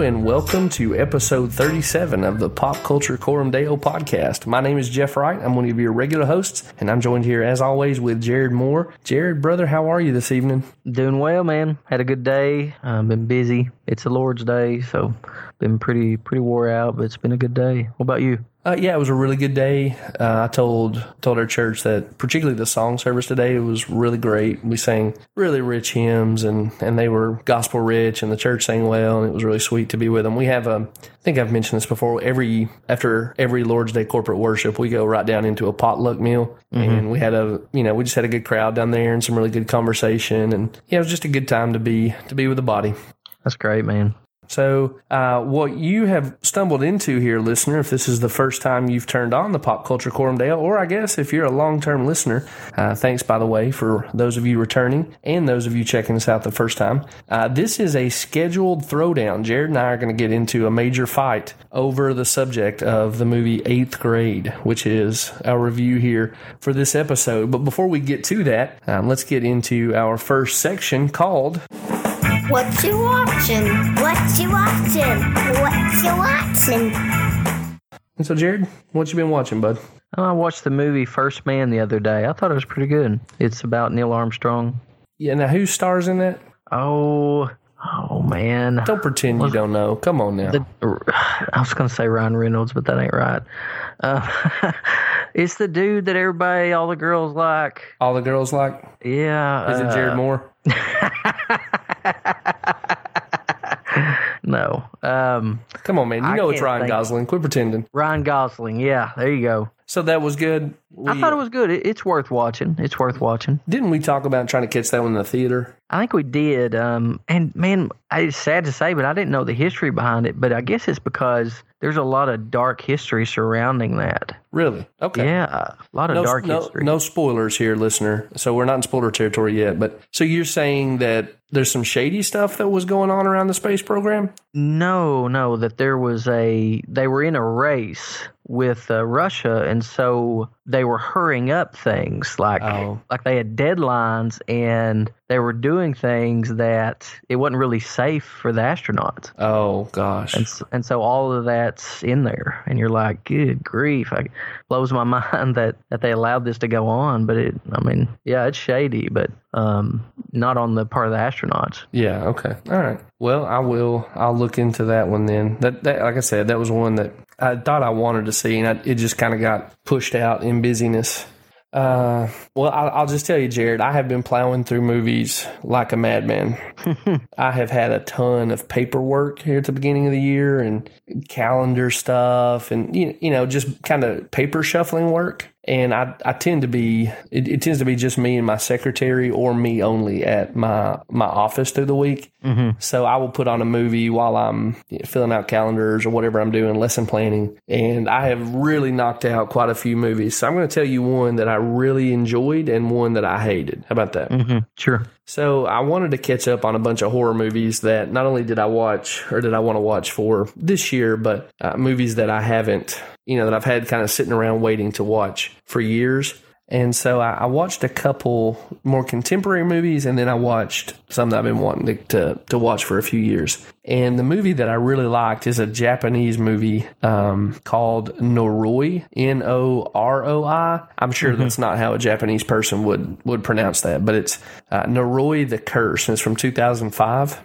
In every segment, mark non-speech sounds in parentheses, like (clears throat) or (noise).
and welcome to episode 37 of the Pop Culture Coram Deo podcast. My name is Jeff Wright. I'm one of your regular hosts, and I'm joined here, as always, with Jared Moore. Jared, brother, how are you this evening? Doing well, man. Had a good day. I've been busy. It's the Lord's Day, so been pretty pretty wore out, but it's been a good day. What about you? Uh, yeah, it was a really good day. Uh, I told told our church that particularly the song service today was really great. We sang really rich hymns and and they were gospel rich, and the church sang well, and it was really sweet to be with them. We have a, I think I've mentioned this before. Every after every Lord's Day corporate worship, we go right down into a potluck meal, and we had a you know we just had a good crowd down there and some really good conversation, and yeah, it was just a good time to be to be with the body. That's great, man. So, uh, what you have stumbled into here, listener, if this is the first time you've turned on the Pop Culture Coram Deo, or I guess if you're a long term listener, uh, thanks, by the way, for those of you returning and those of you checking us out the first time. Uh, this is a scheduled throwdown. Jared and I are going to get into a major fight over the subject of the movie Eighth Grade, which is our review here for this episode. But before we get to that, um, let's get into our first section called What you watching? What you watching? What you watching? And so, Jared, what you been watching, bud? I watched the movie First Man the other day. I thought it was pretty good. It's about Neil Armstrong. Yeah, now who stars in that? Oh, oh man. Don't pretend you don't know. Come on now. The, I was going to say Ryan Reynolds, but that ain't right. Uh, (laughs) it's the dude that everybody, all the girls like. All the girls like? Yeah. Is it uh, Jared Moore? (laughs) No. Um, Come on, man. You I know it's Ryan. Gosling. Quit pretending. Ryan Gosling. Yeah, there you go. So that was good. I thought it was good. It, it's worth watching. It's worth watching. Didn't we talk about trying to catch that one in the theater? I think we did. Um, and man, it's sad to say, but I didn't know the history behind it. But I guess it's because there's a lot of dark history surrounding that. Really? Okay. Yeah, a lot of No, dark no, history. no spoilers here, listener. So we're not in spoiler territory yet. But so you're saying that there's some shady stuff that was going on around the space program? No, no, that there was a they were in a race with uh, Russia, and so they were hurrying up things like Oh. like they had deadlines, and they were doing things that it wasn't really safe for the astronauts, Oh gosh. and and so all of that's in there, and you're like, good grief, it blows my (laughs) mind that that they allowed this to go on, but it, I mean, yeah, it's shady, but um, not on the part of the astronauts. Yeah. Okay. All right. Well, I will. I'll look into that one then. That, that like I said, that was one that I thought I wanted to see, and I, it just kind of got pushed out in busyness. Uh, well, I'll, I'll just tell you, Jared. I have been plowing through movies like a madman. (laughs) I have had a ton of paperwork here at the beginning of the year, and calendar stuff, and you, you know, just kind of paper shuffling work. And I, I tend to be it, it tends to be just me and my secretary or me only at my my office through the week. So I will put on a movie while I'm filling out calendars or whatever I'm doing, lesson planning. And I have really knocked out quite a few movies. So I'm going to tell you one that I really enjoyed and one that I hated. How about that? Mm-hmm. Sure. So I wanted to catch up on a bunch of horror movies that not only did I watch or did I want to watch for this year, but uh, movies that I haven't, you know, that I've had kind of sitting around waiting to watch for years. And so I, I watched a couple more contemporary movies, and then I watched some that I've been wanting to, to, to watch for a few years. And the movie that I really liked is a Japanese movie um, called Noroi, N O R O I. I'm sure that's not how a Japanese person would, would pronounce that, but it's uh, Noroi the Curse, and it's from 2005.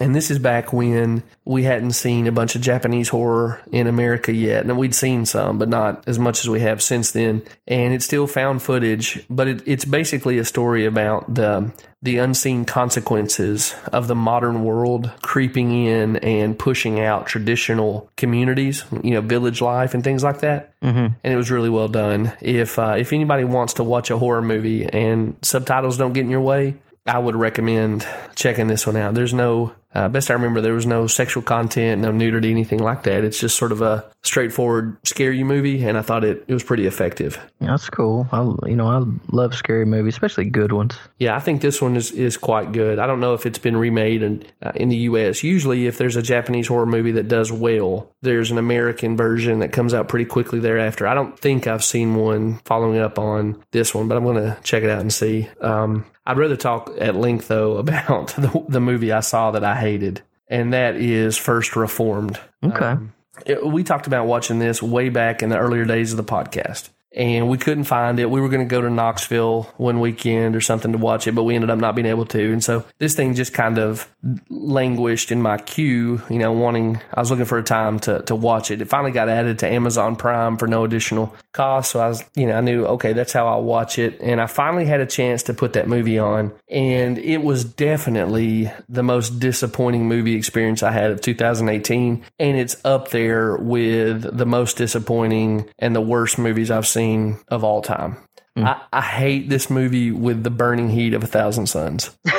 And this is back when we hadn't seen a bunch of Japanese horror in America yet. And we'd seen some, but not as much as we have since then. And it's still found footage, but it, it's basically a story about the the unseen consequences of the modern world creeping in and pushing out traditional communities, you know, village life and things like that. Mm-hmm. And it was really well done. If uh, if anybody wants to watch a horror movie and subtitles don't get in your way, I would recommend checking this one out. There's no, uh, best I remember, there was no sexual content, no nudity, anything like that. It's just sort of a straightforward, scare you movie, and I thought it, it was pretty effective. Yeah, that's cool. I, you know, I love scary movies, especially good ones. Yeah, I think this one is, is quite good. I don't know if it's been remade in, uh, in the U.S. Usually, if there's a Japanese horror movie that does well, there's an American version that comes out pretty quickly thereafter. I don't think I've seen one following up on this one, but I'm going to check it out and see. Um, I'd rather talk at length, though, (laughs) about the, the movie I saw that I hated. and that is First Reformed. Okay. Um, it- we talked about watching this way back in the earlier days of the podcast. And we couldn't find it. We were going to go to Knoxville one weekend or something to watch it, but we ended up not being able to. And so this thing just kind of languished in my queue, you know, wanting, I was looking for a time to, to watch it. It finally got added to Amazon Prime for no additional cost. So I was, you know, I knew, okay, that's how I'll watch it. And I finally had a chance to put that movie on. And it was definitely the most disappointing movie experience I had of 2018. And it's up there with the most disappointing and the worst movies I've seen of all time. I, I hate this movie with the burning heat of a thousand suns. (laughs)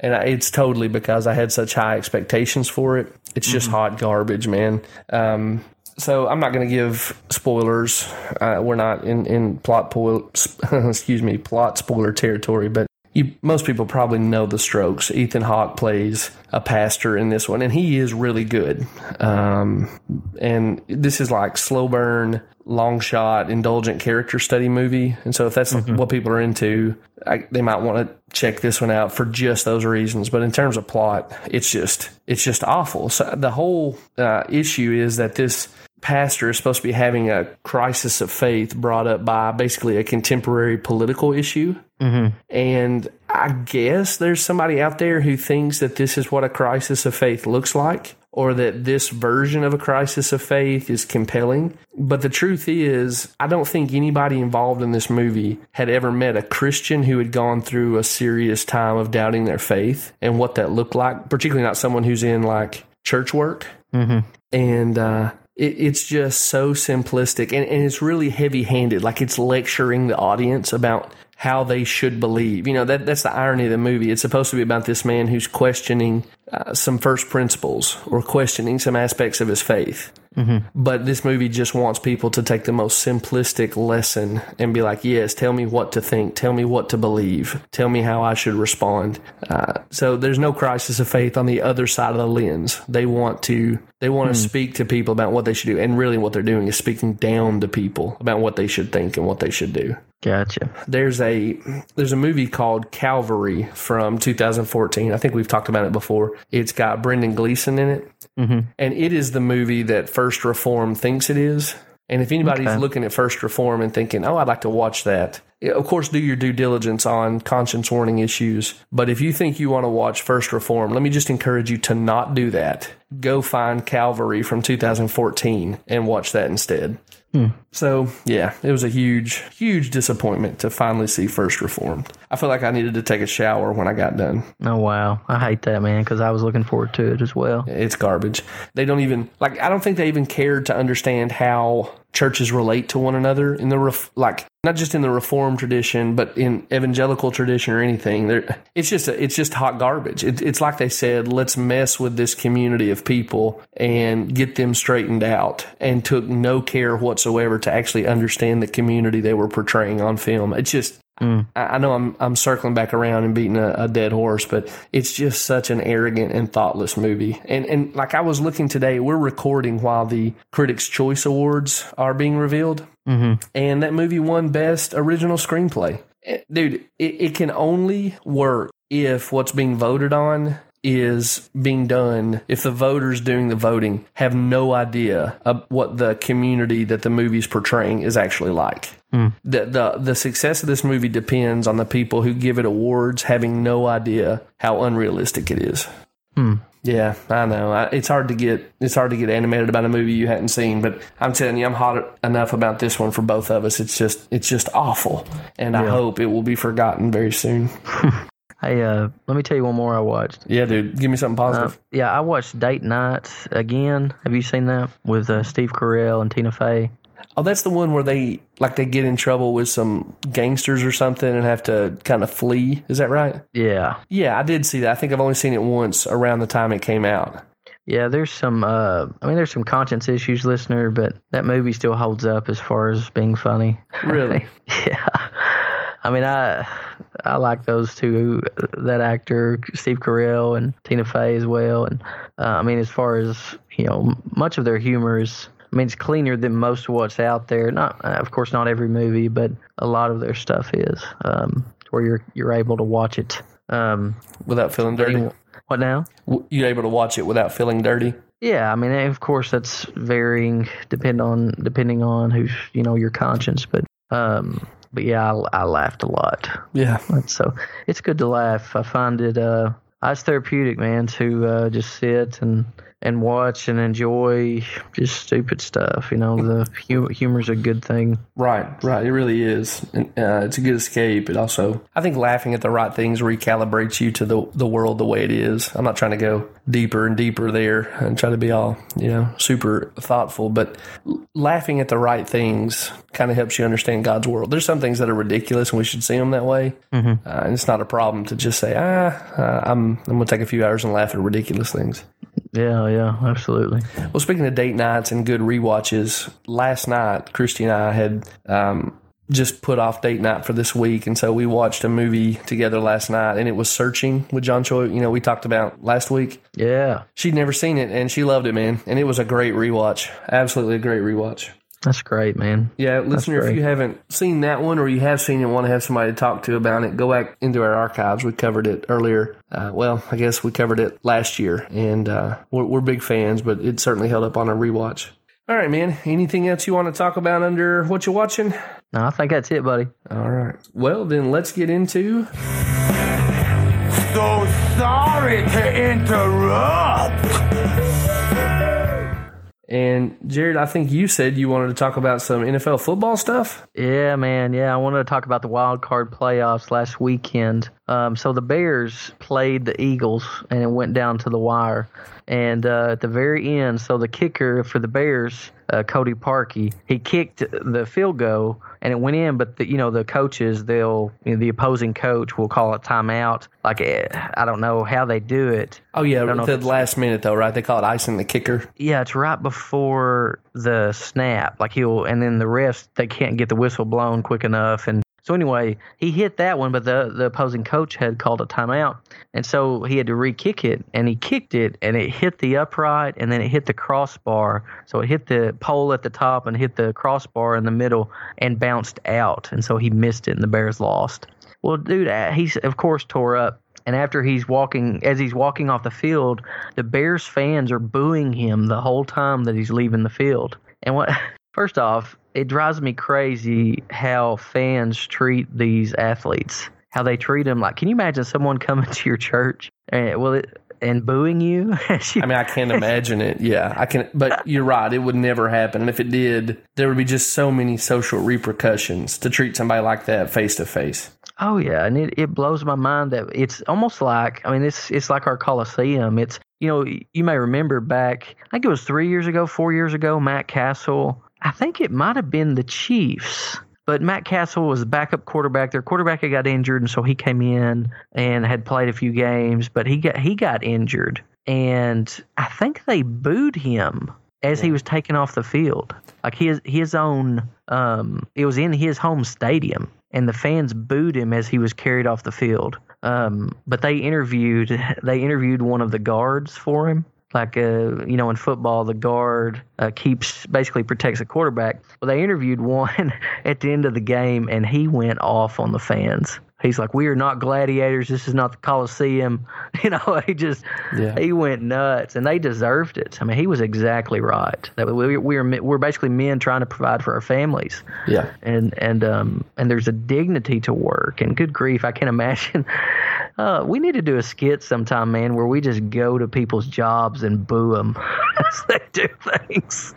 and I, it's totally because I had such high expectations for it. It's just hot garbage, man. Um, so I'm not going to give spoilers. Uh, we're not in in plot po- (laughs) excuse me plot spoiler territory, but you most people probably know the Strokes. Ethan Hawke plays a pastor in this one, and he is really good. Um, and this is like slow burn, long shot, indulgent character study movie. And so if that's what people are into, I, they might want to check this one out for just those reasons. But in terms of plot, it's just it's just awful. So the whole uh, issue is that this pastor is supposed to be having a crisis of faith brought up by basically a contemporary political issue. And I guess there's somebody out there who thinks that this is what a crisis of faith looks like, or that this version of a crisis of faith is compelling. But the truth is, I don't think anybody involved in this movie had ever met a Christian who had gone through a serious time of doubting their faith and what that looked like, particularly not someone who's in like church work. And, uh, it, it's just so simplistic and, and it's really heavy handed. Like it's lecturing the audience about how they should believe. You know, that that's the irony of the movie. It's supposed to be about this man who's questioning uh, some first principles or questioning some aspects of his faith. But this movie just wants people to take the most simplistic lesson and be like, yes, tell me what to think. Tell me what to believe. Tell me how I should respond. Uh, so there's no crisis of faith on the other side of the lens. They want to, they want to speak to people about what they should do. And really what they're doing is speaking down to people about what they should think and what they should do Gotcha. there's a there's a movie called Calvary from 2014. I think we've talked about it before. It's got Brendan Gleeson in it, mm-hmm. and it is the movie that First Reform thinks it is. And if anybody's Okay. looking at First Reform and thinking, "Oh, I'd like to watch that," of course, do your due diligence on conscience warning issues. But if you think you want to watch First Reform, let me just encourage you to not do that. Go find Calvary from 2014 and watch that instead. Hmm. So yeah, it was a huge, huge disappointment to finally see First Reformed. I feel like I needed to take a shower when I got done. Oh wow, I hate that man because I was looking forward to it as well. It's garbage. They don't even like. I don't think they even cared to understand how churches relate to one another in the ref, like not just in the Reformed tradition, but in evangelical tradition or anything. They're, it's just a, it's just hot garbage. It, it's like they said, let's mess with this community of people and get them straightened out, and took no care whatsoever to actually understand the community they were portraying on film. It's just I I know I'm I'm circling back around and beating a, a dead horse, but it's just such an arrogant and thoughtless movie. And and like I was looking today, we're recording while the Critics' Choice Awards are being revealed, mm-hmm. and that movie won Best Original Screenplay. Eh, Dude, it, it can only work if what's being voted on is being done if the voters doing the voting have no idea of what the community that the movie's portraying is actually like. The, the the success of this movie depends on the people who give it awards having no idea how unrealistic it is. Yeah, I know. I, it's hard to get it's hard to get animated about a movie you hadn't seen, but I'm telling you, I'm hot enough about this one for both of us. It's just it's just awful, and I hope it will be forgotten very soon. (laughs) Hey, uh, let me tell you one more I watched. Yeah, dude, give me something Uh, positive. yeah, I watched Date Night again. Have you seen that with uh, Steve Carell and Tina Fey? Oh, that's the one where they like they get in trouble with some gangsters or something and have to kind of flee. Is that right? Yeah, Yeah, I did see that. I think I've only seen it once around the time it came out. yeah. There's some. Uh, I mean, there's some conscience issues, listener, but that movie still holds up as far as being funny. (laughs) Really? yeah. I mean, I I like those two, that actor Steve Carell and Tina Fey as well. And uh, I mean, as far as you know, much of their humor is. I mean, it's cleaner than most of what's out there. Not, uh, of course, not every movie, but a lot of their stuff is. Um, where you're you're able to watch it. Um, Without feeling dirty. What now? You're able to watch it without feeling dirty? Yeah, I mean, of course, that's varying depend on depending on who's you know your conscience, but um, but yeah, I, I laughed a lot. Yeah. So it's good to laugh. I find it uh, it's therapeutic, man, to uh, just sit and and watch and enjoy just stupid stuff. You know, the hu- humor's a good thing. Right, right. It really is. And, uh, it's a good escape. It also, I think, laughing at the right things recalibrates you to the the world the way it is. I'm not trying to go deeper and deeper there and try to be all you know super thoughtful, but laughing at the right things kind of helps you understand God's world. There's some things that are ridiculous and we should see them that way. Mm-hmm. Uh, and it's not a problem to just say, ah, uh, I'm I'm gonna take a few hours and laugh at ridiculous things. Yeah, yeah, absolutely. Well, speaking of date nights and good rewatches, last night Christy and I had um, just put off date night for this week, and so we watched a movie together last night, and it was Searching with John Cho. You know, we talked about last week. Yeah, She'd never seen it, and she loved it, man. And it was a great rewatch. Absolutely a great rewatch. That's great, man. Yeah, listener, if you haven't seen that one or you have seen it and want to have somebody to talk to about it, go back into our archives. We covered it earlier. Uh, well, I guess we covered it last year, and uh, we're, we're big fans, but it certainly held up on a rewatch. All right, man. Anything else you want to talk about under what you're watching? No, I think that's it, buddy. All right. Well, then let's get into. So sorry to interrupt. And Jared, I think you said you wanted to talk about some NFL football stuff. Yeah, man. Yeah, I wanted to talk about the wild card playoffs last weekend. Um, so the Bears played the Eagles, and it went down to the wire. And uh, at the very end, so the kicker for the Bears, uh, Cody Parkey, he kicked the field goal, and it went in. But the, you know the coaches, they'll you know, the opposing coach will call it timeout. Like eh, I don't know how they do it. Oh yeah, the last minute though, right? They call it icing the kicker. Yeah, it's right before the snap. Like he'll, and then the rest they can't get the whistle blown quick enough. And so anyway, he hit that one, but the the opposing coach had called a timeout, and so he had to re-kick it, and he kicked it, and it hit the upright, and then it hit the crossbar. So it hit the pole at the top and hit the crossbar in the middle, and bounced out, and so he missed it, and the Bears lost. Well, dude, uh, he's of course tore up. And after he's walking, as he's walking off the field, the Bears fans are booing him the whole time that he's leaving the field. And what, (laughs) first off, it drives me crazy how fans treat these athletes. How they treat them. Like, can you imagine someone (laughs) coming to your church and well, it, and booing you? (laughs) I mean, I can't (laughs) imagine it. Yeah, I can. But you're right; it would never happen. And if it did, there would be just so many social repercussions to treat somebody like that face to face. Oh yeah, and it, it blows my mind that it's almost like I mean it's it's like our Coliseum. It's you know you may remember back I think it was three years ago, four years ago, Matt Cassel. I think it might have been the Chiefs, but Matt Cassel was the backup quarterback. Their quarterback had got injured, and so he came in and had played a few games, but he got he got injured, and I think they booed him as he was taken off the field. Like his his own um it was in his home stadium and the fans booed him as he was carried off the field. Um but they interviewed they interviewed one of the guards for him. Like uh, you know, in football, the guard uh, keeps basically protects the quarterback. Well, they interviewed one (laughs) at the end of the game, and he went off on the fans. He's like, "We are not gladiators. This is not the Coliseum." (laughs) You know, he just Yeah. he went nuts, and they deserved it. I mean, he was exactly right. That we we are we're basically men trying to provide for our families, Yeah, and and um and there's a dignity to work. And good grief, I can't (laughs) imagine. Uh, we need to do a skit sometime, man, where we just go to people's jobs and boo them (laughs) as they do things.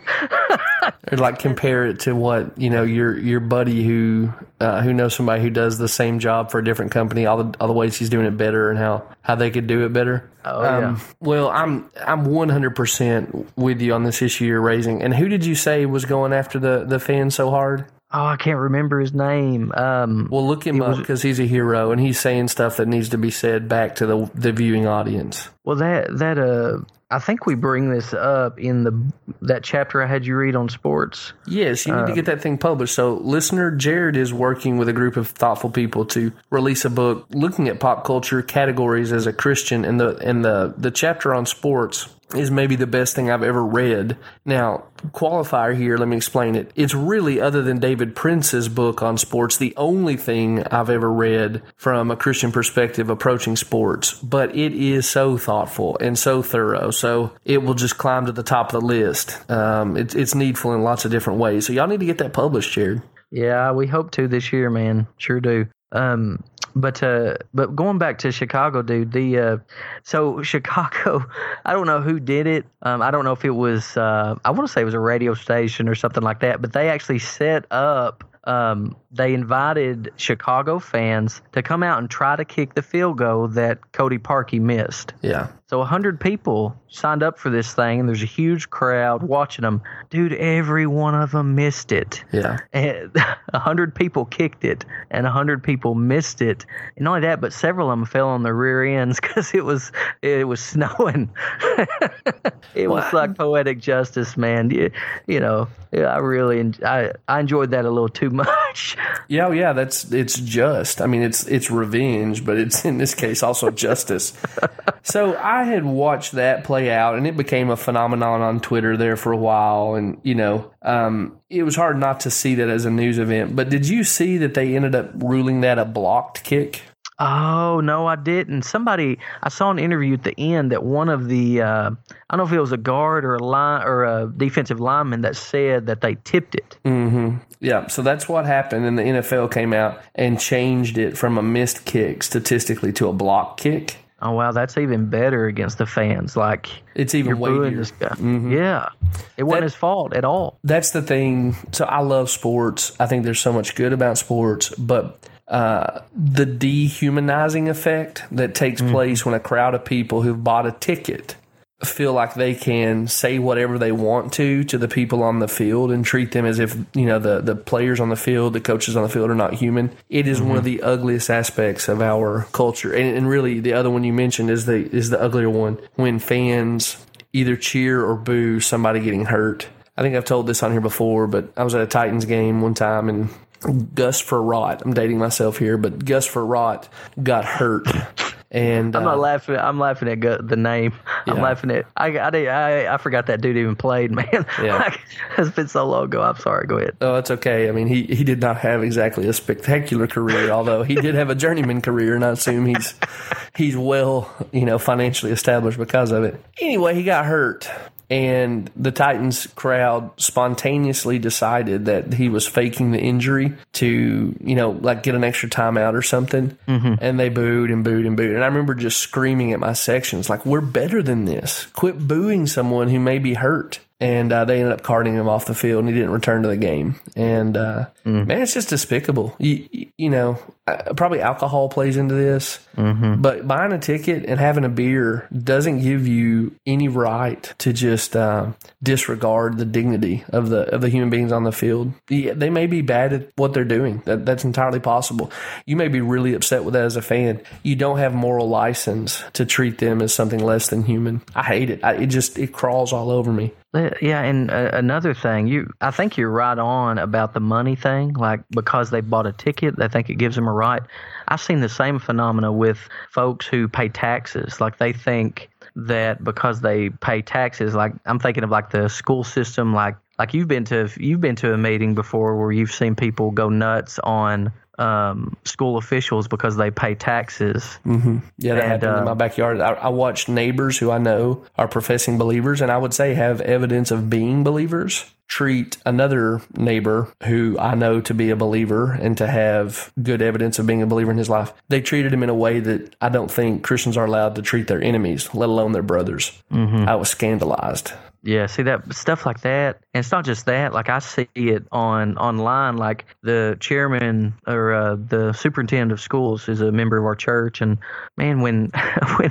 or like compare it to what you know your your buddy who uh, who knows somebody who does the same job for a different company. All the all the ways he's doing it better and how how they could do it better. Oh, yeah. Well, I'm I'm 100 percent with you on this issue you're raising. And who did you say was going after the the fans so hard? Oh, I can't remember his name. Um, Well, look him up because he's a hero and he's saying stuff that needs to be said back to the the viewing audience. Well, that that uh, I think we bring this up in the that chapter I had you read on sports. Yes, you need to get um, that thing published. So, listener Jared is working with a group of thoughtful people to release a book looking at pop culture categories as a Christian, and the and the the chapter on sports is maybe the best thing I've ever read. Now, qualifier here, let me explain it. It's really, other than David Prince's book on sports, the only thing I've ever read from a Christian perspective approaching sports. But it is so thoughtful and so thorough. So it will just climb to the top of the list. Um, it's, it's needful in lots of different ways. So y'all need to get that published, Jared. Yeah, we hope to this year, man. Sure do. Um, but uh, but going back to Chicago, dude. The uh, so (laughs) Chicago, I don't know who did it. Um, I don't know if it was. Uh, I want to say it was a radio station or something like that. But they actually set up. Um, they invited Chicago fans to come out and try to kick the field goal that Cody Parkey missed. Yeah. So 100 people signed up for this thing, and there's a huge crowd watching them. Dude, every one of them missed it. Yeah. And (laughs) 100 people kicked it, and 100 people missed it. And not only that, but several of them fell on their rear ends (laughs) because it was it was snowing. (laughs) it was like poetic justice, man. You, you know, I really I, I enjoyed that a little too much. Yeah, oh, yeah, that's it's just. I mean, it's it's revenge, but it's in this case also justice. so I had watched that play out, and it became a phenomenon on Twitter there for a while, and you know, um, it was hard not to see that as a news event. But did you see that they ended up ruling that a blocked kick? Oh no, I didn't. Somebody I saw an interview at the end that one of the uh, I don't know if it was a guard or a line or a defensive lineman that said that they tipped it. Mm-hmm. Yeah, so that's what happened, and the NFL came out and changed it from a missed kick statistically to a block kick. Oh wow, that's even better against the fans. Like It's even you're booing weightier. this guy. Yeah, it wasn't That- his fault at all. that's the thing. So I love sports. I think there's so much good about sports, but uh, the dehumanizing effect that takes place when a crowd of people who've bought a ticket feel like they can say whatever they want to to the people on the field and treat them as if you know the the players on the field the coaches on the field are not human. It is one of mm-hmm. the ugliest aspects of our culture. And, and really the other one you mentioned is the is the uglier one. When fans either cheer or boo somebody getting hurt. I think I've told this on here before, but I was at a Titans game one time and Gus Frerotte, I'm dating myself here, but Gus Frerotte got hurt. And I'm uh, not laughing. I'm laughing at the name. I'm laughing at. I, I, I, I forgot that dude even played. (laughs) Man, Yeah. Like, it's been so long ago. I'm sorry. Go ahead. Oh, it's okay. I mean, he, he did not have exactly a spectacular career, (laughs) although he did have a journeyman career, and I assume he's he's well, you know, financially established because of it. Anyway, he got hurt, and the Titans crowd spontaneously decided that he was faking the injury to, you know, like get an extra timeout or something, mm-hmm. and they booed and booed and booed. And I remember just screaming at my sections, like, "We're better than this! Quit booing someone who may be hurt." And uh, they ended up carting him off the field, and he didn't return to the game. And uh, man, it's just despicable. You, you- know, uh, probably alcohol plays into this, but buying a ticket and having a beer doesn't give you any right to just uh, disregard the dignity of the of the human beings on the field. Yeah, they may be bad at what they're doing. That, that's entirely possible. You may be really upset with that as a fan. You don't have moral license to treat them as something less than human. I hate it. I, it just it crawls all over me. Yeah, and uh, another thing, you I think you're right on about the money thing. Like because they bought a ticket, they think it gives them a right. I've seen the same phenomena with folks who pay taxes. Like they think that because they pay taxes, like I'm thinking of like the school system, like like you've been to you've been to a meeting before where you've seen people go nuts on um, school officials because they pay taxes. Yeah, that And, happened in uh, my backyard. I, I watched neighbors who I know are professing believers, and I would say have evidence of being believers treat another neighbor who I know to be a believer and to have good evidence of being a believer in his life. They treated him in a way that I don't think Christians are allowed to treat their enemies, let alone their brothers. I was scandalized. Yeah, see that stuff like that, and it's not just that. Like I see it on online. Like the chairman or uh, the superintendent of schools is a member of our church, and man, when (laughs) when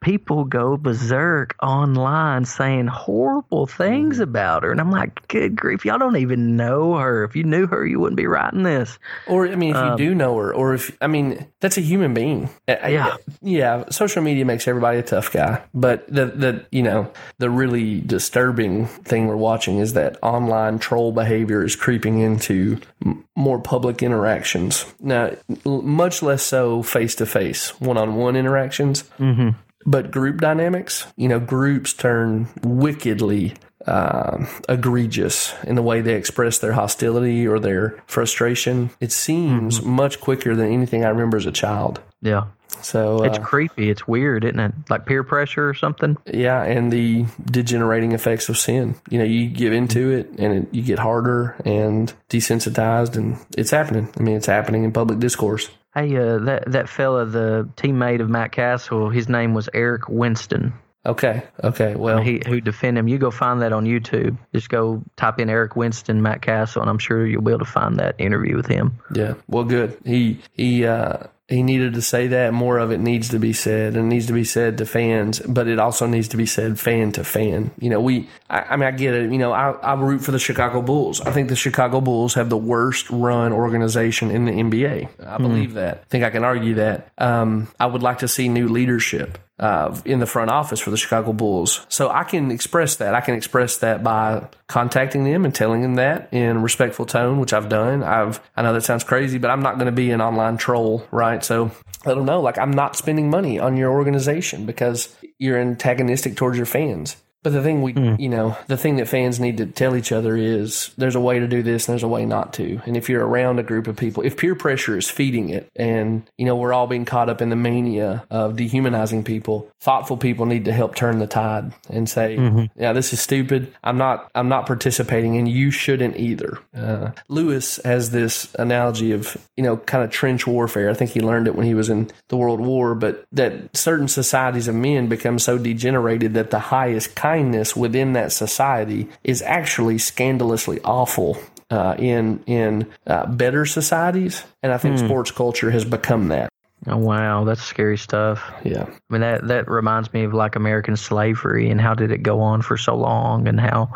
people go berserk online saying horrible things mm-hmm. about her, and I'm like, good grief, y'all don't even know her. If you knew her, you wouldn't be writing this. Or I mean, if you um, do know her, or if I mean, that's a human being. I- Yeah. yeah. Social media makes everybody a tough guy, but the the you know the really disturbing thing we're watching is that online troll behavior is creeping into m- more public interactions. Now, l- much less so face to face, one on one interactions. Mm-hmm. But group dynamics, you know, groups turn wickedly uh, egregious in the way they express their hostility or their frustration. It seems much quicker than anything I remember as a child. Yeah. So It's uh, creepy. It's weird, isn't it? Like peer pressure or something. yeah, and the degenerating effects of sin. You know, you give into it and it, you get harder and desensitized, and it's happening. I mean, it's happening in public discourse. Hey, uh, that that fella, the teammate of Matt Cassel, his name was Eric Winston. Okay, okay. Well, He who defend him. You go find that on YouTube. Just go type in Eric Winston, Matt Cassel, and I'm sure you'll be able to find that interview with him. Yeah. Well, good. He he uh, he needed to say that. More of it needs to be said, and needs to be said to fans. But it also needs to be said fan to fan. You know, we. I, I mean, I get it. You know, I I root for the Chicago Bulls. I think the Chicago Bulls have the worst run organization in the NBA. I believe that. I think I can argue that. Um, I would like to see new leadership uh, in the front office for the Chicago Bulls. So I can express that. I can express that by contacting them and telling them that in respectful tone, which I've done. I've I know that sounds crazy, but I'm not going to be an online troll, right? So let them know, like I'm not spending money on your organization because you're antagonistic towards your fans. But the thing we, you know, the thing that fans need to tell each other is there's a way to do this and there's a way not to. And if you're around a group of people, if peer pressure is feeding it and, you know, we're all being caught up in the mania of dehumanizing people, thoughtful people need to help turn the tide and say, yeah, this is stupid. I'm not, I'm not participating and you shouldn't either. Uh, Lewis has this analogy of, you know, kind of trench warfare. I think he learned it when he was in the World War, but that certain societies of men become so degenerated that the highest kindness within that society is actually scandalously awful uh, in in uh, better societies, and I think sports culture has become that. Oh wow, that's scary stuff. Yeah, I mean that that reminds me of like American slavery and how did it go on for so long and how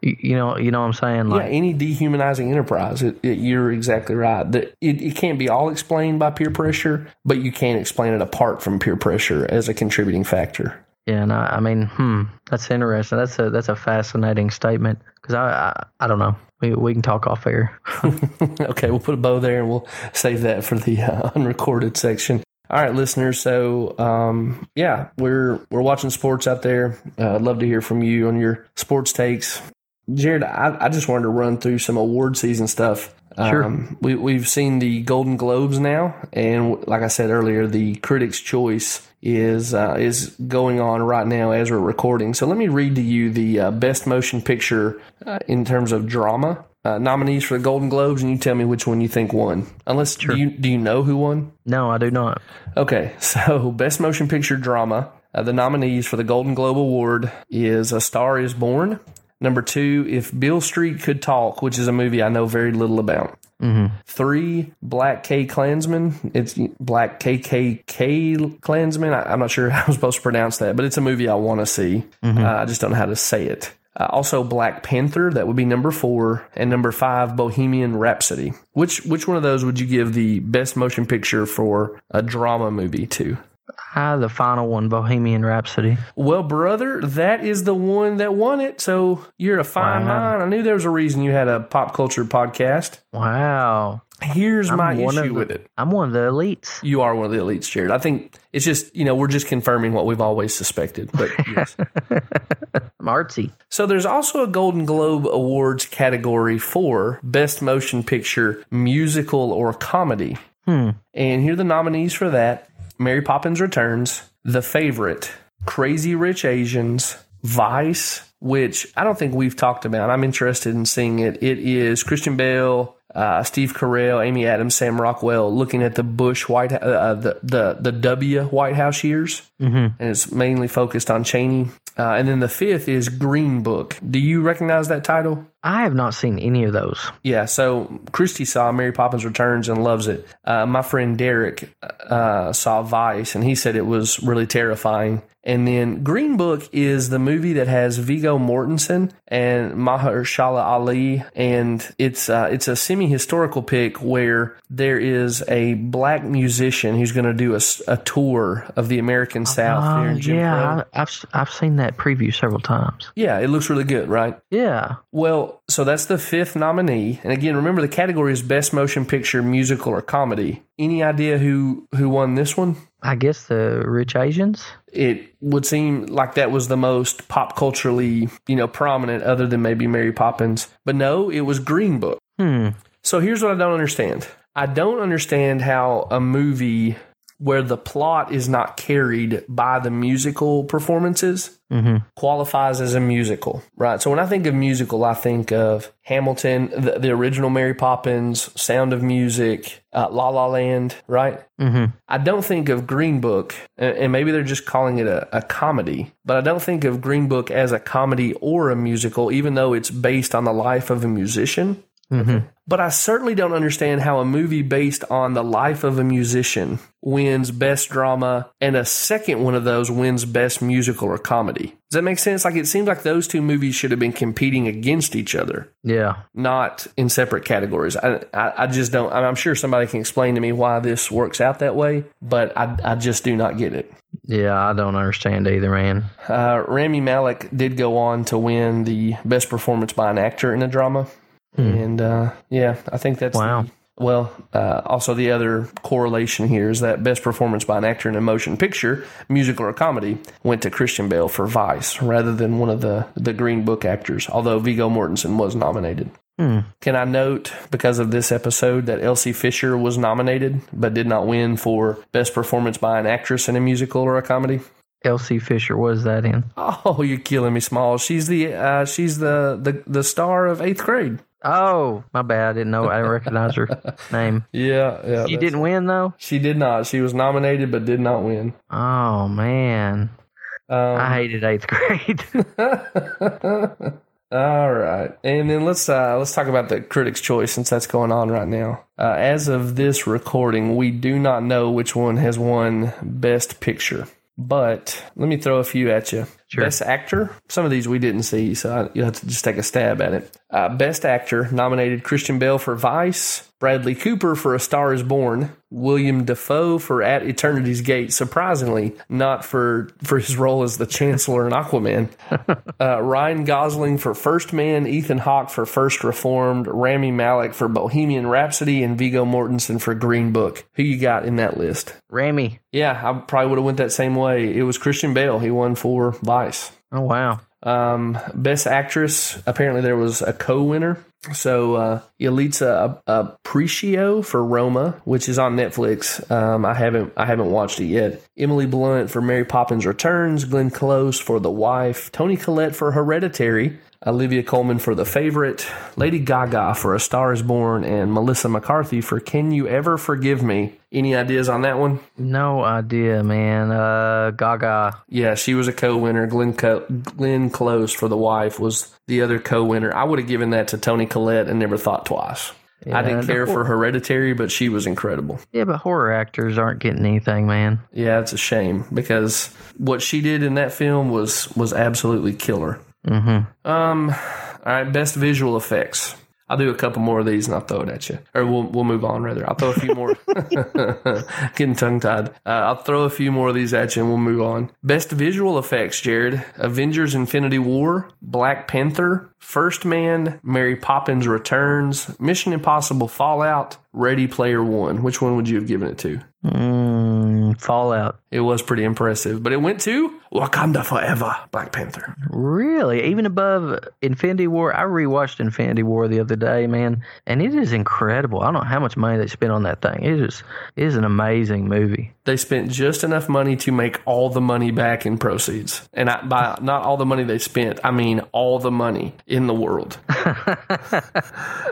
you, know you know what I'm saying yeah. like Any dehumanizing enterprise, it, it, you're exactly right. That it, it can't be all explained by peer pressure, but you can't explain it apart from peer pressure as a contributing factor. Yeah, and I, I mean hmm that's interesting. That's a that's a fascinating statement because I, I I don't know we we can talk off air. (laughs) okay, we'll put a bow there and we'll save that for the uh, unrecorded section. All right, listeners. So, um, yeah, we're we're watching sports out there. Uh, I'd love to hear from you on your sports takes. Jared, I, I just wanted to run through some award season stuff. Sure. Um, we, we've seen the Golden Globes now, and like I said earlier, the Critics' Choice is uh, is going on right now as we're recording. So let me read to you the uh, Best Motion Picture uh, in terms of drama uh, nominees for the Golden Globes, and you tell me which one you think won. Unless do you do you know who won? No, I do not. Okay, (laughs) so Best Motion Picture Drama. Uh, the nominees for the Golden Globe Award is A Star Is Born. Number two, If Beale Street Could Talk, which is a movie I know very little about. Three, Black K Klansman. It's Black KKK Klansman. I, I'm not sure (laughs) how I'm supposed to pronounce that, but it's a movie I want to see. Uh, I just don't know how to say it. Uh, also, Black Panther. That would be number four, and number five, Bohemian Rhapsody. Which which one of those would you give the best motion picture for a drama movie to? Ah, the final one, Bohemian Rhapsody. Well, brother, that is the one that won it. So you're a fine Wow. mind. I knew there was a reason you had a pop culture podcast. Wow, Here's my one of issue the- with it. I'm one of the elites. You are one of the elites, Jared. I think it's just, you know, we're just confirming what we've always suspected. But (laughs) yes. I'm artsy. so there's also a Golden Globe Awards category for Best Motion Picture Musical or Comedy. And here are the nominees for that Mary Poppins Returns, The Favorite, Crazy Rich Asians, Vice, which I don't think we've talked about. I'm interested in seeing it. It is Christian Bale, uh, Steve Carell, Amy Adams, Sam Rockwell looking at the Bush White, uh, uh, the, the, the W White House years. And it's mainly focused on Cheney. Uh, and then the fifth is Green Book. Do you recognize that title? I have not seen any of those. Yeah, so Christy saw Mary Poppins Returns and loves it. Uh, my friend Derek uh, saw Vice and he said it was really terrifying. And then Green Book is the movie that has Viggo Mortensen and Mahershala Ali, and it's uh, it's a semi historical pick where there is a black musician who's going to do a tour of the American South Uh, here in Jim yeah, I, I've I've seen that preview several times. Yeah, it looks really good, right? Yeah, Well, so that's the fifth nominee. And again, remember the category is best motion picture, musical, or comedy. Any idea who who won this one? I guess the rich Asians. It would seem like that was the most pop culturally, you know, prominent other than maybe Mary Poppins. But no, it was Green Book. Hmm. So here's what I don't understand. I don't understand how a movie where the plot is not carried by the musical performances qualifies as a musical, right? So when I think of musical, I think of Hamilton, the, the original Mary Poppins, Sound of Music, uh, La La Land, right? Mm-hmm. I don't think of Green Book, and and maybe they're just calling it a, a comedy, but I don't think of Green Book as a comedy or a musical, even though it's based on the life of a musician. But I certainly don't understand how a movie based on the life of a musician wins best drama and a second one of those wins best musical or comedy. Does that make sense? Like it seems like those two movies should have been competing against each other, Yeah. not in separate categories. I, I, I just don't, I'm sure somebody can explain to me why this works out that way, but I, I just do not get it. Yeah, I don't understand either, man. Uh, Rami Malek did go on to win the best performance by an actor in a drama. And uh, yeah, I think that's Wow. the- well, uh, also the other correlation here is that best performance by an actor in a motion picture, musical or comedy, went to Christian Bale for Vice rather than one of the the Green Book actors. Although Viggo Mortensen was nominated. Can I note because of this episode that Elsie Fisher was nominated but did not win for best performance by an actress in a musical or a comedy? Elsie Fisher was that in? Oh, you're killing me, Small. She's the uh, she's the, the the star of eighth grade. Oh, my bad. I didn't know. I didn't recognize her (laughs) name. Yeah, yeah. That's- didn't win though. She did not. She was nominated but did not win. Oh man, Um, I hated eighth grade. (laughs) all right, and then let's uh, let's talk about the Critics' Choice since that's going on right now. Uh, as of this recording, we do not know which one has won Best Picture. But let me throw a few at you. Sure. Best Actor. Some of these we didn't see, so I, you have to just take a stab at it. Uh, Best Actor nominated Christian Bale for Vice, Bradley Cooper for A Star Is Born, William Dafoe for At Eternity's Gate. Surprisingly, not for for his role as the Chancellor in Aquaman. (laughs) uh, Ryan Gosling for First Man, Ethan Hawke for First Reformed, Rami Malek for Bohemian Rhapsody, and Viggo Mortensen for Green Book. Who you got in that list? Rami. Yeah, I probably would have went that same way. It was Christian Bale. He won for Vice. Oh wow. Um, best actress. Apparently, there was a co-winner. So uh, Yalitza Aparicio for Roma, which is on Netflix. Um, I haven't I haven't watched it yet. Emily Blunt for Mary Poppins Returns. Glenn Close for The Wife. Toni Collette for Hereditary. Olivia Colman for The Favorite. Lady Gaga for A Star Is Born, and Melissa McCarthy for Can You Ever Forgive Me? Any ideas on that one? No idea, man. Uh, Gaga. Yeah, she was a co-winner. Glenn Co- Glenn Close for the wife was the other co-winner. I would have given that to Toni Collette and never thought twice. I didn't care for Hereditary, but she was incredible. Yeah, but horror actors aren't getting anything, man. Yeah, it's a shame because what she did in that film was was absolutely killer. Mm-hmm. Um, all right, best visual effects. I'll do a couple more of these and I'll throw it at you, or we'll we'll move on. Rather, I'll throw a few more. (laughs) Getting tongue tied. Uh, I'll throw a few more of these at you and we'll move on. Best visual effects, Jared. Avengers: Infinity War, Black Panther, First Man, Mary Poppins Returns, Mission Impossible: Fallout, Ready Player One. Which one would you have given it to? Mm, Fallout. It was pretty impressive, but it went to Wakanda Forever, Black Panther. Really? Even above Infinity War? I rewatched Infinity War the other day, man, and it is incredible. I don't know how much money they spent on that thing. It is it is an amazing movie. They spent just enough money to make all the money back in proceeds. And I, by not all the money they spent, I mean all the money in the world. (laughs) uh,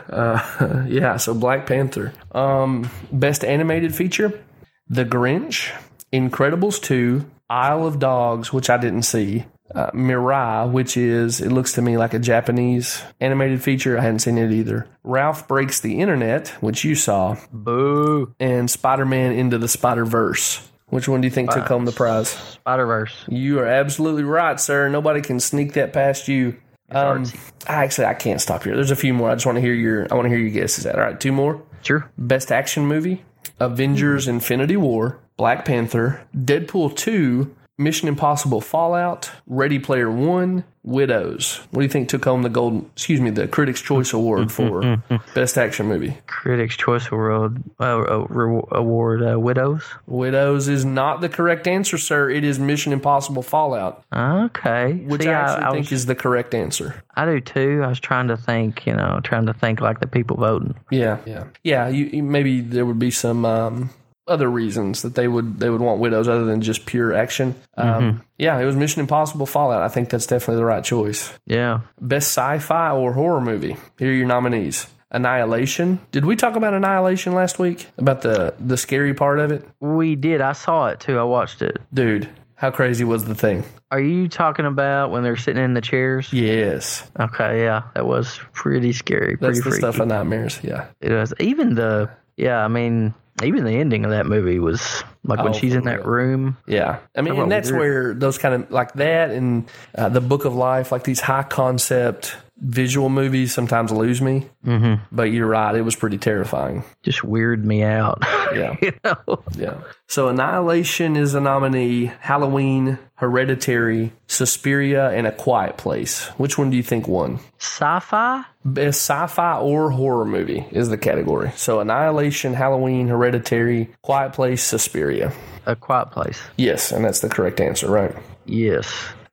(laughs) yeah, so Black Panther. Um, best animated feature The Grinch, Incredibles 2, Isle of Dogs, which I didn't see. Uh, Mirai, which is, it looks to me like a Japanese animated feature. I hadn't seen it either. Ralph Breaks the Internet, which you saw Boo! and Spider Man Into the Spider Verse. Which one do you think took home the prize? Spider Verse. You are absolutely right, sir. Nobody can sneak that past you. Um, I actually I can't stop here. There's a few more. I just want to hear your I want to hear your guesses. At all right, two more. Sure. Best action movie: Avengers: Infinity War, Black Panther, Deadpool 2, Mission Impossible Fallout, Ready Player One, Widows. What do you think took home the golden, excuse me, the Critics' Choice Award for (laughs) Best Action Movie? Critics' Choice Award, uh, uh, award uh, Widows. Widows is not the correct answer, sir. It is Mission Impossible Fallout, Okay. which See, I actually I, think was, is the correct answer. I do too. I was trying to think, you know, trying to think like the people voting. Yeah, yeah, yeah. You, you- maybe there would be some um, other reasons that they would they would want widows other than just pure action. Um, Yeah, it was Mission Impossible Fallout. I think that's definitely the right choice. Yeah. Best sci-fi or horror movie. Here are your nominees. Annihilation. Did we talk about Annihilation last week? About the the scary part of it, We did. I saw it too. I watched it. dude. How crazy was the thing? Are you talking about when they're sitting in the chairs? Yes, Okay, yeah, that was pretty scary. that's Pretty the freaky. stuff of nightmares. Yeah, It was even the yeah. I mean, even the ending of that movie was like when Oh, she's in that room. Yeah, I mean, and that's weird? where those kind of like that and uh, the Book of Life, like these high concept visual movies, sometimes lose me. Mm-hmm. But you're right; it was pretty terrifying. Just weirded me out. (laughs) Yeah. you know. Yeah. So Annihilation is a nominee. Halloween, Hereditary, Suspiria, and A Quiet Place. Which one do you think won? Sci-fi. Best sci-fi or horror movie is the category. So Annihilation, Halloween, Hereditary, Quiet Place, Suspiria. A Quiet Place. Yes, and that's the correct answer, right? Yes.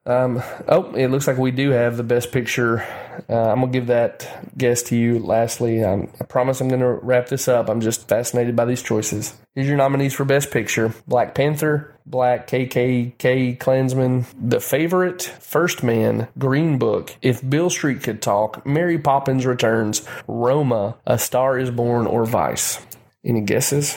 Um, oh, it looks like we do have the best picture. Uh, I'm gonna give that guess to you. Lastly, um, I promise I'm gonna wrap this up. I'm just fascinated by these choices. Here's your nominees for best picture: Black Panther, Black KKK Klansman, The Favorite, First Man, Green Book, If Beale Street Could Talk, Mary Poppins Returns, Roma, A Star Is Born, or Vice. Any guesses?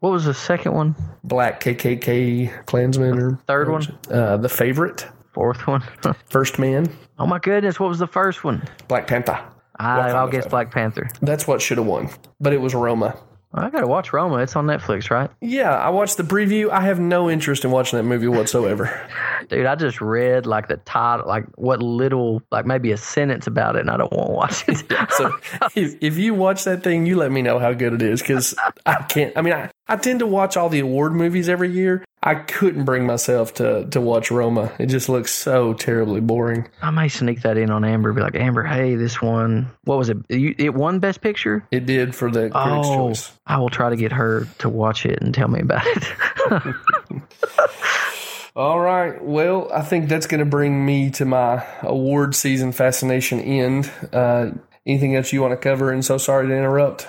What was the second one? Black KKK Klansman or Third one? Uh, the Favorite, Fourth one? (laughs) First Man, oh my goodness! What was the first one? Black Panther. I, I'll guess. Black Panther. That's what should have won, but it was Roma. I gotta watch Roma. It's on Netflix, right? Yeah, I watched the preview. I have no interest in watching that movie whatsoever. (laughs) Dude, I just read like the title, like what little, like maybe a sentence about it, and I don't want to watch it. (laughs) So if, if you watch that thing, you let me know how good it is because I can't. I mean, I, I tend to watch all the award movies every year. I couldn't bring myself to to watch Roma. It just looks so terribly boring. I may sneak that in on Amber. Be like, Amber, hey, this one, what was it? You, it won Best Picture. It did for the critics' Oh, choice. I will try to get her to watch it and tell me about it. (laughs) All right. Well, I think that's going to bring me to my award season fascination end. Uh, anything else you want to cover? And so sorry to interrupt.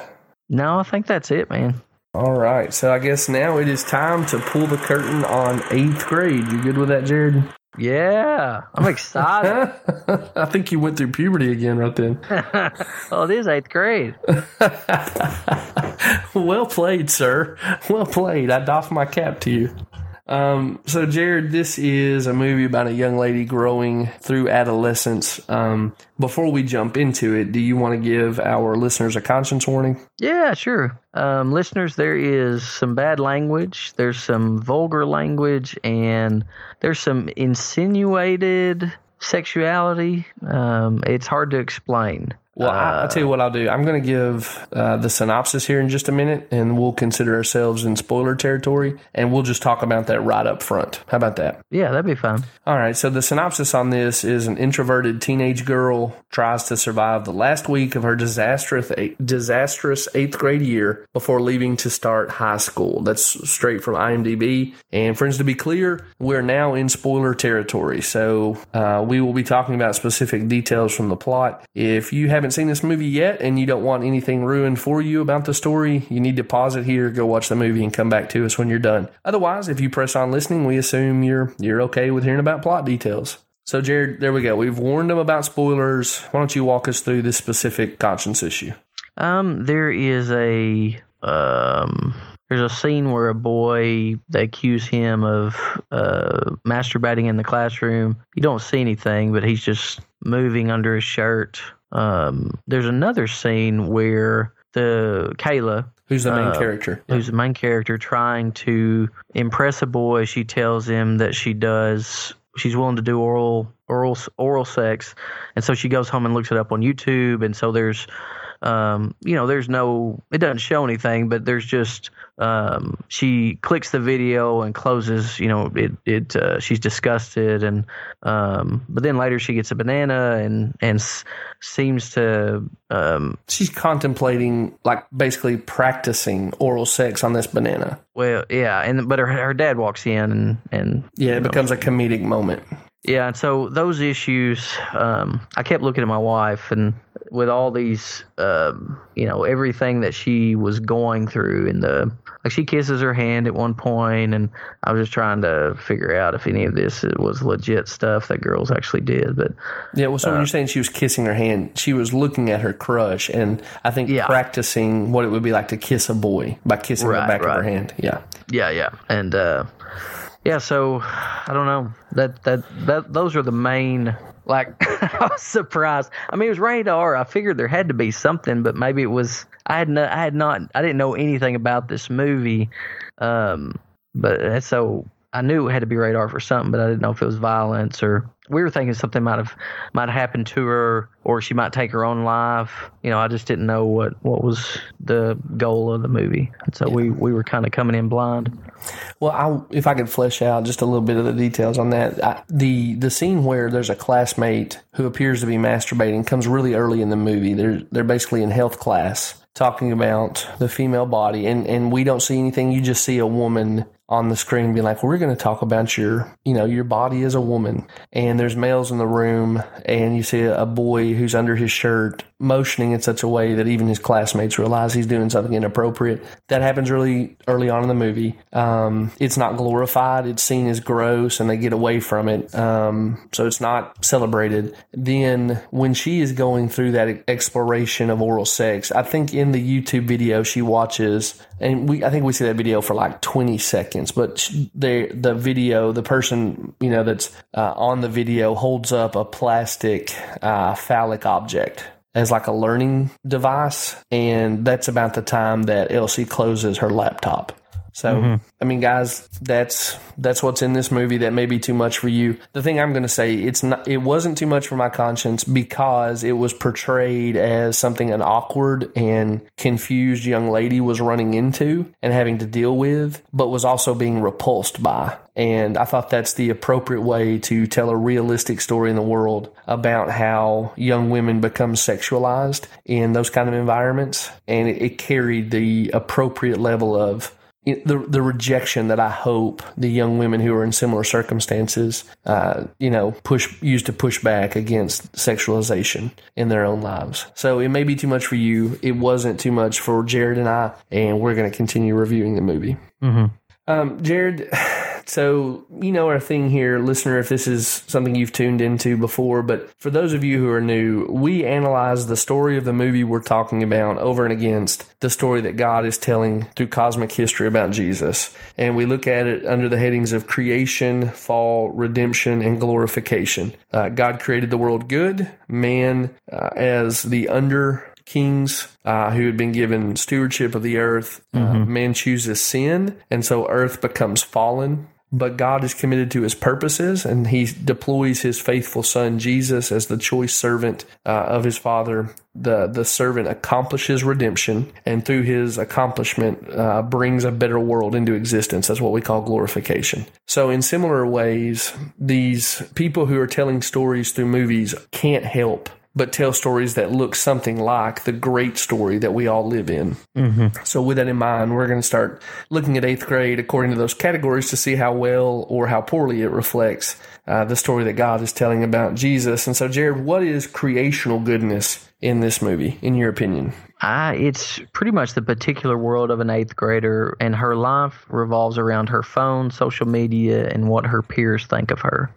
no, I think that's it, man. All right. So I guess now it is time to pull the curtain on eighth grade. You good with that, Jared? Yeah, I'm excited. (laughs) (laughs) I think you went through puberty again right then. (laughs) oh, it is eighth grade. well played, sir. Well played. I doff my cap to you. Um, so, Jared, this is a movie about a young lady growing through adolescence. Um, before we jump into it, do you want to give our listeners a conscience warning? Yeah, sure. Um, listeners, there is some bad language, there's some vulgar language, and there's some insinuated sexuality. Um, it's hard to explain. Well, I, I'll tell you what I'll do. I'm going to give uh, the synopsis here in just a minute, and we'll consider ourselves in spoiler territory, and we'll just talk about that right up front. How about that? Yeah, that'd be fun. All right, so the synopsis on this is an introverted teenage girl tries to survive the last week of her disastrous disastrous 8th grade year before leaving to start high school. That's straight from IMDb. And friends, to be clear, we're now in spoiler territory. So, uh, we will be talking about specific details from the plot. If you haven't seen this movie yet and you don't want anything ruined for you about the story, you need to pause it here, go watch the movie and come back to us when you're done. Otherwise, if you press on listening, we assume you're you're okay with hearing about plot details. So, Jared, there we go. We've warned them about spoilers. Why don't you walk us through this specific conscience issue? Um, there is a um, there's a scene where a boy they accuse him of uh, masturbating in the classroom. You don't see anything, but he's just moving under his shirt. Um, there's another scene where the Kayla, Who's the main Uh, character? who's the main character, trying to impress a boy. She tells him that she does. She's willing to do oral oral oral sex, and so she goes home and looks it up on YouTube. And so there's um, you know, there's no, it doesn't show anything, but there's just um, she clicks the video and closes. You know, it it uh, she's disgusted, and um, but then later she gets a banana and and s- seems to um, She's contemplating, like, basically practicing oral sex on this banana. well, yeah, and but her her dad walks in and and Yeah, it becomes a comedic moment. Yeah, and so those issues, um, I kept looking at my wife, and with all these, um, you know, everything that she was going through, and the like, she kisses her hand at one point, and I was just trying to figure out if any of this was legit stuff that girls actually did. But Yeah, well, so when you're saying she was kissing her hand, she was looking at her crush, and I think Yeah. practicing what it would be like to kiss a boy by kissing the Right, back of her hand. Yeah. yeah, yeah, and uh, yeah, so I don't know that that that those are the main. Like (laughs) I was surprised. I mean, it was rated R. I figured there had to be something, but maybe it was. I had no, I had not. I didn't know anything about this movie, um, but uh, so I knew it had to be radar for something, but I didn't know if it was violence or we were thinking something might have might have happened to her or she might take her own life. You know, I just didn't know what what was the goal of the movie, and so we we were kind of coming in blind. Well, I, if I could flesh out just a little bit of the details on that, I, the the scene where there's a classmate who appears to be masturbating comes really early in the movie. They're they're basically in health class talking about the female body, and and we don't see anything. You just see a woman on the screen being like, "We're going to talk about your, you know, your body as a woman." And there's males in the room, and you see a boy who's under his shirt motioning in such a way that even his classmates realize he's doing something inappropriate. That happens really early on in the movie. Um, it's not glorified; it's seen as gross, and they get away from it. Um, so it's not celebrated. Then, when she is going through that exploration of oral sex, I think in the YouTube video she watches, and we I think we see that video for like 20 seconds, but the the video, the person you know that's uh, on the video holds up a plastic uh, phallic object as like a learning device, and that's about the time that Elsie closes her laptop. So mm-hmm. I mean, guys, that's that's what's in this movie. That may be too much for you. The thing I'm going to say, it's not. It wasn't too much for my conscience because it was portrayed as something an awkward and confused young lady was running into and having to deal with, but was also being repulsed by. And I thought that's the appropriate way to tell a realistic story in the world about how young women become sexualized in those kind of environments. And it, it carried the appropriate level of the the rejection that I hope the young women who are in similar circumstances, uh, you know, push use to push back against sexualization in their own lives. So it may be too much for you. It wasn't too much for Jared and I, and we're going to continue reviewing the movie. Um, Jared, so you know our thing here, listener, if this is something you've tuned into before, but for those of you who are new, we analyze the story of the movie we're talking about over and against the story that God is telling through cosmic history about Jesus. And we look at it under the headings of creation, fall, redemption, and glorification. Uh, God created the world good, man uh, as the under kings uh, who had been given stewardship of the earth. Uh, man chooses sin, and so earth becomes fallen. But God is committed to his purposes, and he deploys his faithful son Jesus as the choice servant uh, of his father. The, the servant accomplishes redemption, and through his accomplishment, uh, brings a better world into existence. That's what we call glorification. So, in similar ways, these people who are telling stories through movies can't help but tell stories that look something like the great story that we all live in. So, with that in mind, we're going to start looking at eighth grade according to those categories to see how well or how poorly it reflects uh, the story that God is telling about Jesus. And so, Jared, what is creational goodness in this movie, in your opinion? I, it's pretty much the particular world of an eighth grader, and her life revolves around her phone, social media, and what her peers think of her.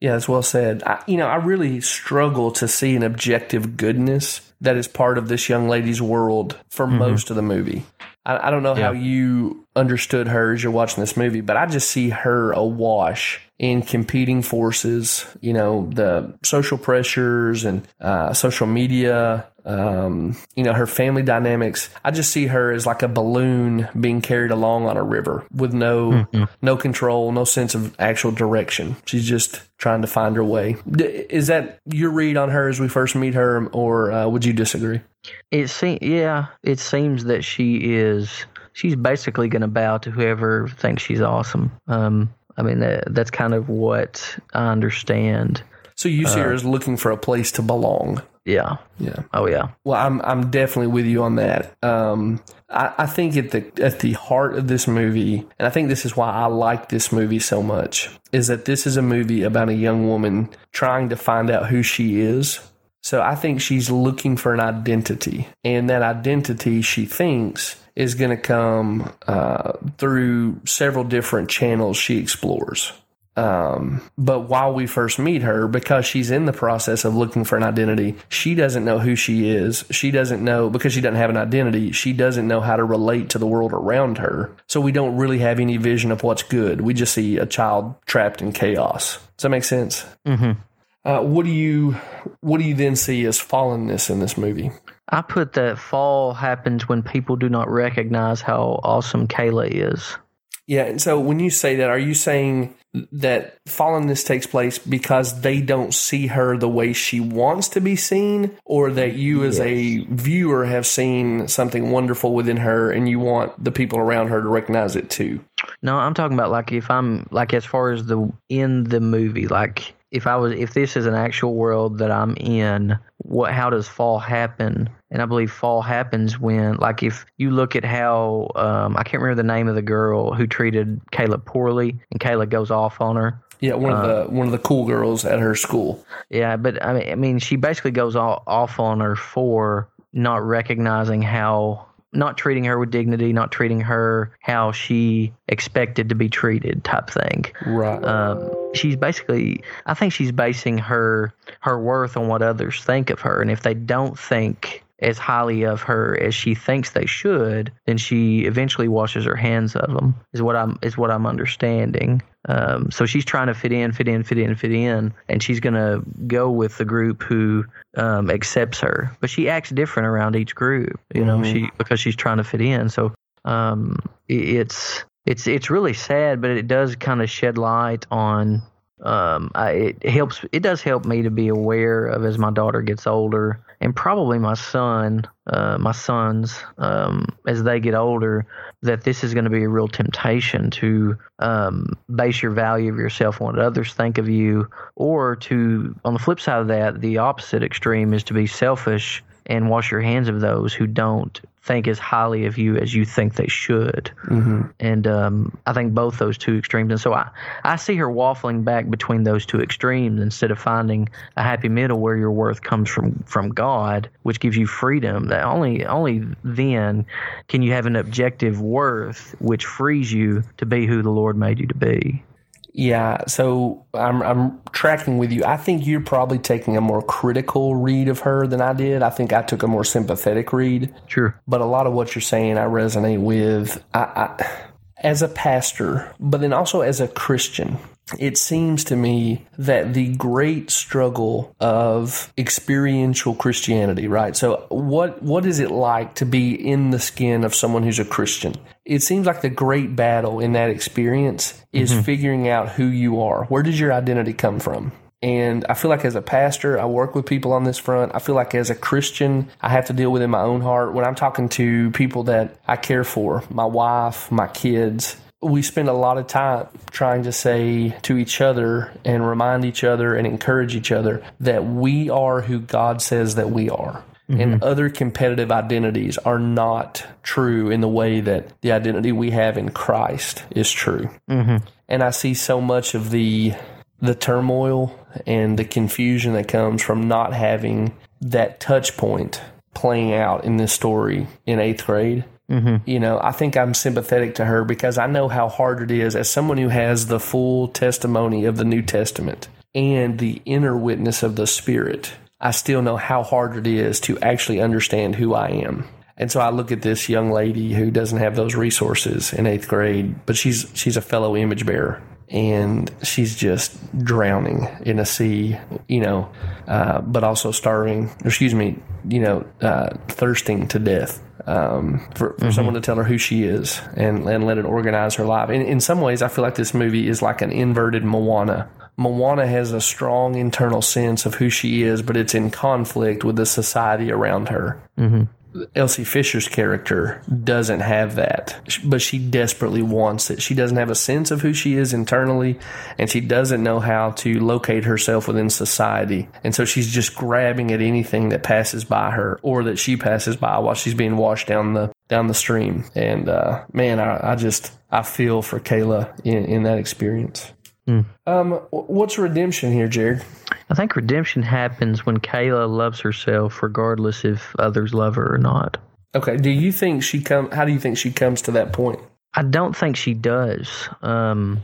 Yeah, that's well said. I, you know, I really struggle to see an objective goodness that is part of this young lady's world for most of the movie. I, I don't know how you understood her as you're watching this movie, but I just see her awash in competing forces. You know, the social pressures and uh, social media. Um, you know, her family dynamics. I just see her as like a balloon being carried along on a river with no no control, no sense of actual direction. She's just trying to find her way. D- Is that your read on her as we first meet her, or uh, would would you disagree? It seems, yeah, it seems that she is. She's basically going to bow to whoever thinks she's awesome. Um, I mean, that, that's kind of what I understand. So you see her as looking for a place to belong. Yeah. Yeah. Oh yeah. Well, I'm I'm definitely with you on that. Um, I, I think at the at the heart of this movie, and I think this is why I like this movie so much, is that this is a movie about a young woman trying to find out who she is. So I think she's looking for an identity, and that identity she thinks is going to come uh, through several different channels she explores. Um, but while we first meet her, because she's in the process of looking for an identity, she doesn't know who she is. She doesn't know because she doesn't have an identity. She doesn't know how to relate to the world around her. So we don't really have any vision of what's good. We just see a child trapped in chaos. Does that make sense? hmm Uh, what do you what do you then see as fallenness in this movie? I put that fall happens when people do not recognize how awesome Kayla is. Yeah, and so when you say that, are you saying that fallenness takes place because they don't see her the way she wants to be seen, or that you as a viewer have seen something wonderful within her and you want the people around her to recognize it too? No, I'm talking about like if I'm like as far as the in the movie, like if I was if this is an actual world that I'm in, what how does fall happen? And I believe fall happens when like if you look at how um, I can't remember the name of the girl who treated Kayla poorly, and Kayla goes off on her. Yeah, one of the one of the cool girls at her school. Yeah, but I mean, I mean, she basically goes all, off on her for not recognizing how, not treating her with dignity, not treating her how she expected to be treated, type thing. Right. Um, she's basically, I think she's basing her her worth on what others think of her, and if they don't think as highly of her as she thinks they should, then she eventually washes her hands of them. Is what I'm is what I'm understanding. Um, so she's trying to fit in, fit in, fit in, fit in, and she's going to go with the group who um, accepts her. But she acts different around each group, you know, she because she's trying to fit in. So um, it, it's it's it's really sad, but it does kind of shed light on. Um, I, it helps. It does help me to be aware of as my daughter gets older, and probably my son, uh, my sons, um, as they get older, that this is going to be a real temptation to um, base your value of yourself on what others think of you, or to, on the flip side of that, the opposite extreme is to be selfish and wash your hands of those who don't think as highly of you as you think they should. hmm And um, I think both those two extremes. And so I, I see her waffling back between those two extremes instead of finding a happy middle where your worth comes from, from God, which gives you freedom. That only only then can you have an objective worth which frees you to be who the Lord made you to be. Yeah, so I'm I'm tracking with you. I think you're probably taking a more critical read of her than I did. I think I took a more sympathetic read. Sure. but a lot of what you're saying I resonate with. I, I, as a pastor, but then also as a Christian, it seems to me that the great struggle of experiential Christianity, right? So what what is it like to be in the skin of someone who's a Christian? It seems like the great battle in that experience is mm-hmm. figuring out who you are. Where does your identity come from? And I feel like as a pastor, I work with people on this front. I feel like as a Christian, I have to deal with in my own heart when I'm talking to people that I care for, my wife, my kids. We spend a lot of time trying to say to each other and remind each other and encourage each other that we are who God says that we are. And other competitive identities are not true in the way that the identity we have in Christ is true. Mm-hmm. And I see so much of the the turmoil and the confusion that comes from not having that touch point playing out in this story in eighth grade. Mm-hmm. You know, I think I'm sympathetic to her because I know how hard it is as someone who has the full testimony of the New Testament and the inner witness of the Spirit. I still know how hard it is to actually understand who I am. And so I look at this young lady who doesn't have those resources in eighth grade, but she's she's a fellow image bearer, and she's just drowning in a sea, you know, uh, but also starving. Excuse me, you know, uh, thirsting to death. Um, for, for someone to tell her who she is and, and let it organize her life. In, in some ways, I feel like this movie is like an inverted Moana, Moana has a strong internal sense of who she is, but it's in conflict with the society around her. Mm-hmm. Elsie Fisher's character doesn't have that, but she desperately wants it. She doesn't have a sense of who she is internally, and she doesn't know how to locate herself within society. And so she's just grabbing at anything that passes by her or that she passes by while she's being washed down the down the stream. And uh, man, I, I just I feel for Kayla in, in that experience. Um, what's redemption here, Jared? I think redemption happens when Kayla loves herself, regardless if others love her or not. Okay. Do you think she come? How do you think she comes to that point? I don't think she does. Um,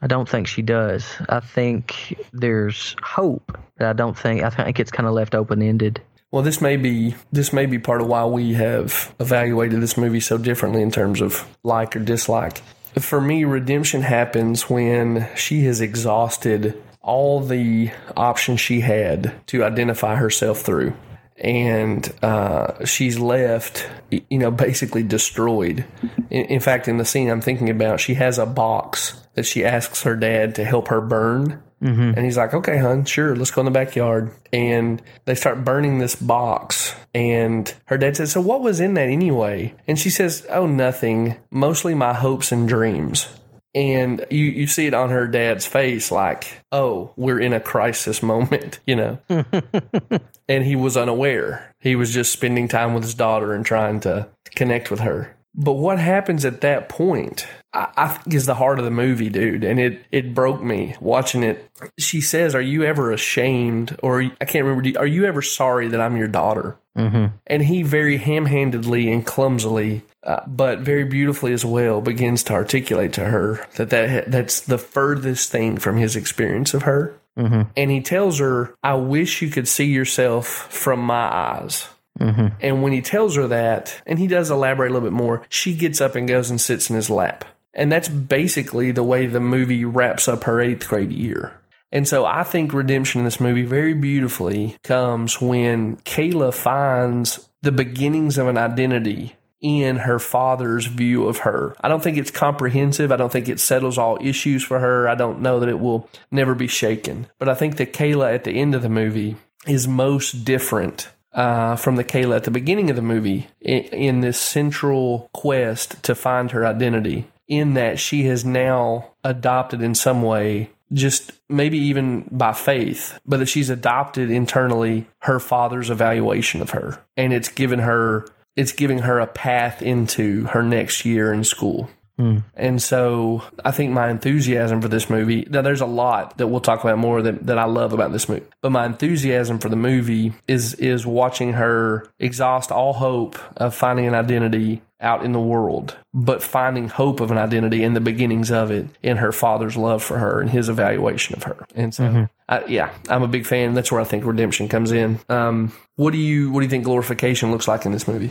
I don't think she does. I think there's hope, but I don't think. I think it's kind of left open ended. Well, this may be this may be part of why we have evaluated this movie so differently in terms of like or dislike. For me, redemption happens when she has exhausted all the options she had to identify herself through. And uh, she's left, you know, basically destroyed. In, in fact, in the scene I'm thinking about, she has a box that she asks her dad to help her burn. Mm-hmm. And he's like, okay, hon, sure, let's go in the backyard. And they start burning this box. And her dad says, so what was in that anyway? And she says, oh, nothing, mostly my hopes and dreams. And you, you see it on her dad's face, like, oh, we're in a crisis (laughs) moment, you know? (laughs) and he was unaware. He was just spending time with his daughter and trying to connect with her. But what happens at that point, I, I think is the heart of the movie, dude. And it, it broke me watching it. She says, Are you ever ashamed? Or I can't remember, are you ever sorry that I'm your daughter? Mm-hmm. And he very ham handedly and clumsily, uh, but very beautifully as well, begins to articulate to her that, that that's the furthest thing from his experience of her. Mm-hmm. And he tells her, I wish you could see yourself from my eyes. Mm-hmm. And when he tells her that, and he does elaborate a little bit more, she gets up and goes and sits in his lap. And that's basically the way the movie wraps up her eighth grade year. And so I think redemption in this movie very beautifully comes when Kayla finds the beginnings of an identity in her father's view of her. I don't think it's comprehensive. I don't think it settles all issues for her. I don't know that it will never be shaken. But I think that Kayla at the end of the movie is most different uh, from the Kayla at the beginning of the movie in, in this central quest to find her identity, in that she has now adopted in some way, just maybe even by faith, but that she's adopted internally her father's evaluation of her. And it's given her it's giving her a path into her next year in school. And so I think my enthusiasm for this movie, now there's a lot that we'll talk about more that, that I love about this movie, but my enthusiasm for the movie is, is watching her exhaust all hope of finding an identity out in the world, but finding hope of an identity in the beginnings of it in her father's love for her and his evaluation of her. And so, I, yeah, I'm a big fan. That's where I think redemption comes in. Um, what do you, what do you think glorification looks like in this movie?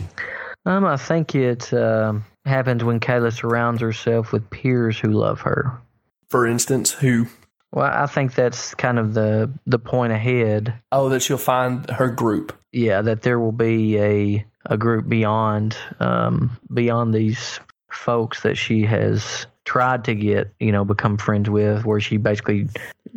Um, I think it um happens when Kayla surrounds herself with peers who love her. For instance, who, Well, I think that's kind of the the point ahead. oh, that she'll find her group. Yeah, that there will be a a group beyond um, beyond these folks that she has tried to get you know become friends with, where she basically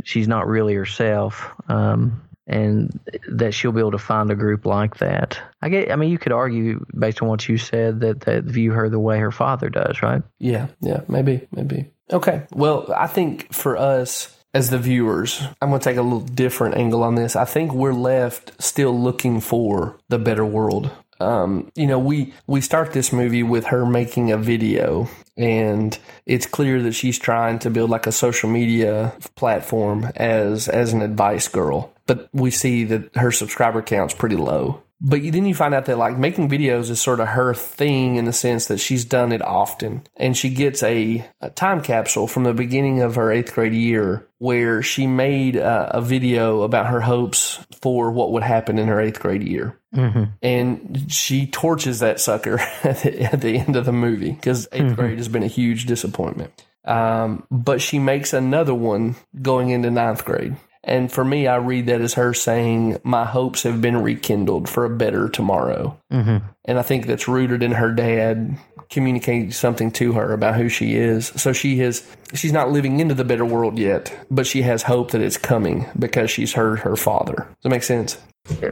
she's not really herself. Um, and that she'll be able to find a group like that. I get. I mean, you could argue based on what you said that that view her the way her father does, right? Yeah, yeah, maybe, maybe. Okay. Well, I think for us as the viewers, I'm going to take a little different angle on this. I think we're left still looking for the better world. Um, you know, we we start this movie with her making a video, and it's clear that she's trying to build like a social media platform as as an advice girl. But we see that her subscriber count's pretty low. But then you find out that like making videos is sort of her thing in the sense that she's done it often. And she gets a, a time capsule from the beginning of her eighth grade year where she made a, a video about her hopes for what would happen in her eighth grade year. Mm-hmm. And she torches that sucker (laughs) at the, at the end of the movie because 8th mm-hmm. grade has been a huge disappointment. Um, but she makes another one going into ninth grade. And for me, I read that as her saying, My hopes have been rekindled for a better tomorrow. Mm-hmm. And I think that's rooted in her dad communicating something to her about who she is. So she has, she's not living into the better world yet, but she has hope that it's coming because she's heard her father. Does that make sense?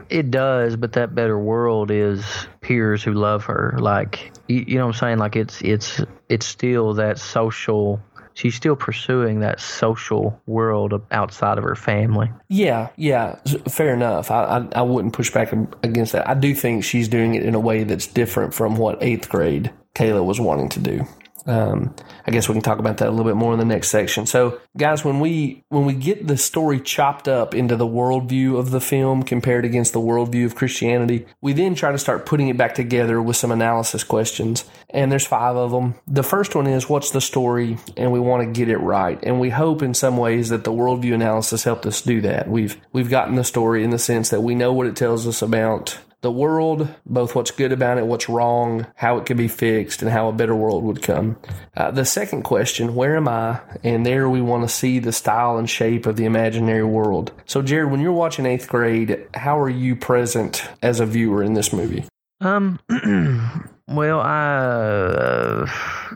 It, does, but that better world is peers who love her. Like you, you know what I'm saying? Like it's it's it's still that social she's still pursuing that social world outside of her family. Yeah, yeah, fair enough. I, I I wouldn't push back against that. I do think she's doing it in a way that's different from what eighth grade Kayla was wanting to do. Um, I guess we can talk about that a little bit more in the next section. So, guys, when we when we get the story chopped up into the worldview of the film compared against the worldview of Christianity, we then try to start putting it back together with some analysis questions. And there's five of them. The first one is what's the story, and we want to get it right. And we hope in some ways that the worldview analysis helped us do that. We've we've gotten the story in the sense that we know what it tells us about the world, both what's good about it, what's wrong, how it can be fixed, and how a better world would come. Uh, the second question, where am I? And there we want to see the style and shape of the imaginary world. So, Jared, when you're watching eighth grade, how are you present as a viewer in this movie? Um, (clears throat) well, I uh,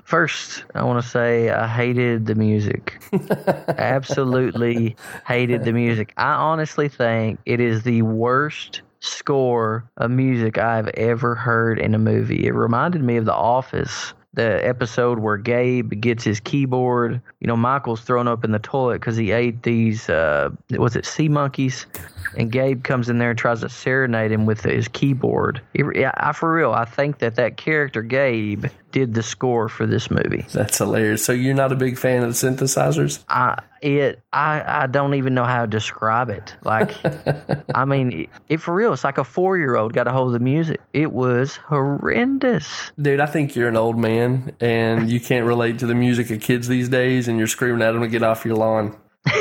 first I want to say I hated the music. (laughs) Absolutely hated the music. I honestly think it is the worst score of music I've ever heard in a movie. It reminded me of The Office. The episode where Gabe gets his keyboard. You know, Michael's thrown up in the toilet because he ate these, uh, was it sea monkeys? And Gabe comes in there and tries to serenade him with his keyboard. It, I for real, I think that that character Gabe did the score for this movie. That's hilarious. So, you're not a big fan of the synthesizers? I it I I don't even know how to describe it. Like, (laughs) I mean, it, it for real. It's like a four year old got a hold of the music. It was horrendous. Dude, I think you're an old man and you can't relate to the music of kids these days, and you're screaming at them to get off your lawn. (laughs)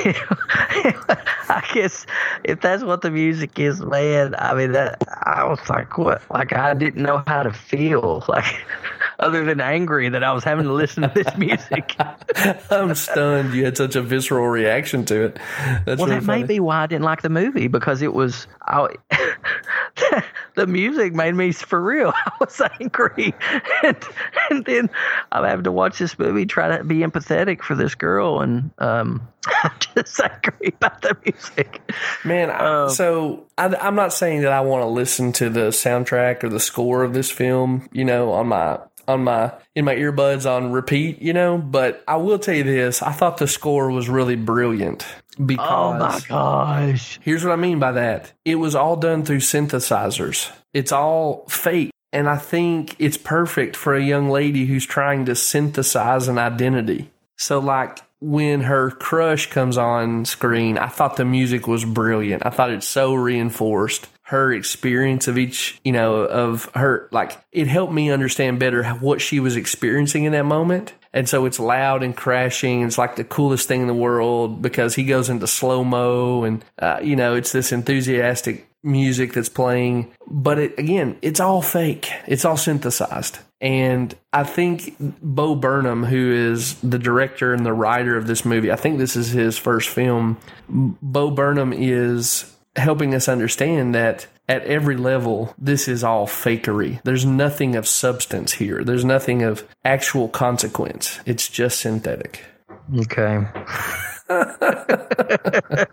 (laughs) Guess if that's what the music is, man. I mean, that I was like, what? Like I didn't know how to feel, (laughs) like other than angry that I was having to listen to this music. (laughs) I'm stunned you had such a visceral reaction to it. That's well, really that funny. may be why I didn't like the movie because it was I, the music made me for real. (laughs) I was angry, (laughs) and, and then I'm having to watch this movie try to be empathetic for this girl, and um, (laughs) I'm just angry about the music. Man, I, Um, so I, I'm not saying that I want to listen to the soundtrack or the score of this film, you know, on my on my in my earbuds on repeat, you know. But I will tell you this: I thought the score was really brilliant because Oh my gosh! Here's what I mean by that. It was all done through synthesizers. It's all fake. And I think it's perfect for a young lady who's trying to synthesize an identity. So, like, when her crush comes on screen, I thought the music was brilliant. I thought it so reinforced her experience of each, you know, of her, like, it helped me understand better what she was experiencing in that moment. And so it's loud and crashing. It's like the coolest thing in the world because he goes into slow mo and, uh, you know, it's this enthusiastic music that's playing. But it, again, it's all fake. It's all synthesized. And I think Bo Burnham, who is the director and the writer of this movie, I think this is his first film. Bo Burnham is helping us understand that at every level, this is all fakery. There's nothing of substance here. There's nothing of actual consequence. It's just synthetic. Okay. (laughs)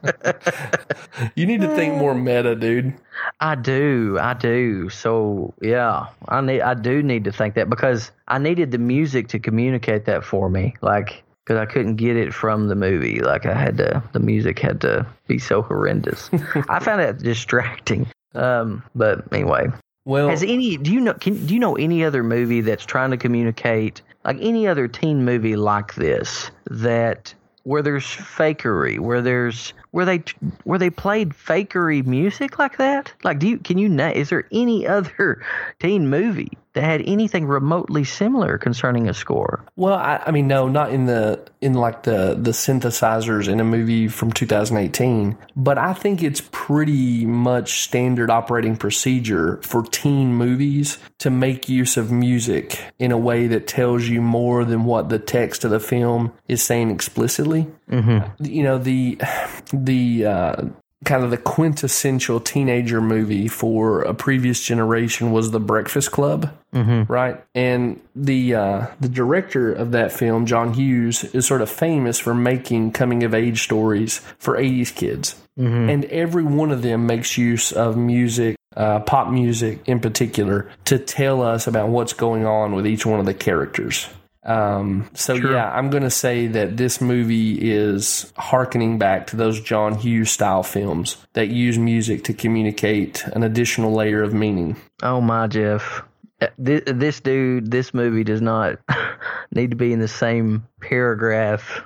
You need to think more meta, dude. I do, I do. So yeah, I need, I do need to think that because I needed the music to communicate that for me, like because I couldn't get it from the movie. Like I had to, the music had to be so horrendous. (laughs) I found it distracting. Um, but anyway, Well, has any? Do you know? Can, do you know any other movie that's trying to communicate like any other teen movie like this that where there's fakery, where there's where they where they played fakery music like that? Like, do you can you is there any (laughs) other teen movie that had anything remotely similar concerning a score. Well, I, I mean, no, not in the in like the the synthesizers in a movie from 2018, but I think it's pretty much standard operating procedure for teen movies to make use of music in a way that tells you more than what the text of the film is saying explicitly. Mm-hmm. You know the (sighs) the uh, kind of the quintessential teenager movie for a previous generation was The Breakfast Club, mm-hmm. right? And the uh, the director of that film, John Hughes, is sort of famous for making coming of age stories for '80s kids, mm-hmm. and every one of them makes use of music. Uh, pop music in particular to tell us about what's going on with each one of the characters. Um, so sure. yeah, I'm going to say that this movie is harkening back to those John Hughes style films that use music to communicate an additional layer of meaning. Oh my, Jeff. Uh, this, this dude, this movie does not (laughs) need to be in the same paragraph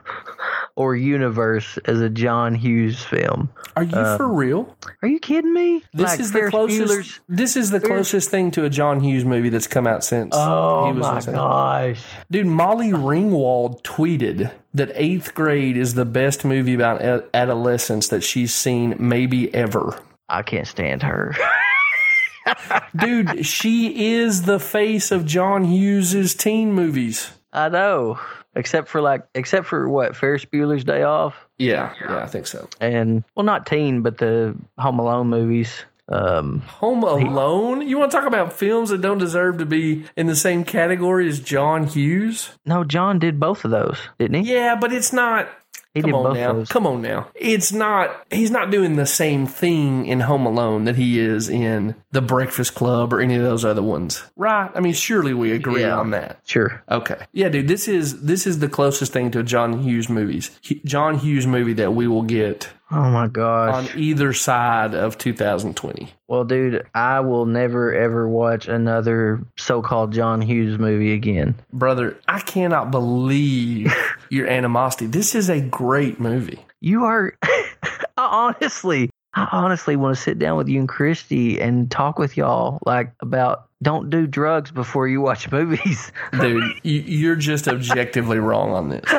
or universe as a John Hughes film. Are you for um, real? Are you kidding me? This like is the closest. Bueller's, this is the closest thing to a John Hughes movie that's come out since. Oh he was my gosh, dude! Molly Ringwald tweeted that Eighth Grade is the best movie about adolescence that she's seen maybe ever. I can't stand her. (laughs) Dude, she is the face of John Hughes's teen movies. I know except for like except for what Ferris Bueller's Day Off. Yeah, yeah, I think so. And well, not teen, but the Home Alone movies. Um, Home Alone? You want to talk about films that don't deserve to be in the same category as John Hughes? No, John did both of those, didn't he? Yeah, but it's not. He Come on now. Come on now. It's not he's not doing the same thing in Home Alone that he is in The Breakfast Club or any of those other ones. Right? I mean, surely we agree yeah, on that. Sure. Okay. Yeah, dude, this is this is the closest thing to a John Hughes movies. John Hughes movie that we will get Oh my gosh. On either side of 2020. Well, dude, I will never ever watch another so-called John Hughes movie again. Brother, I cannot believe (laughs) your animosity. This is a great movie. You are (laughs) honestly I honestly want to sit down with you and Christy and talk with y'all like about don't do drugs before you watch (laughs) movies. Dude, you're just objectively wrong on this.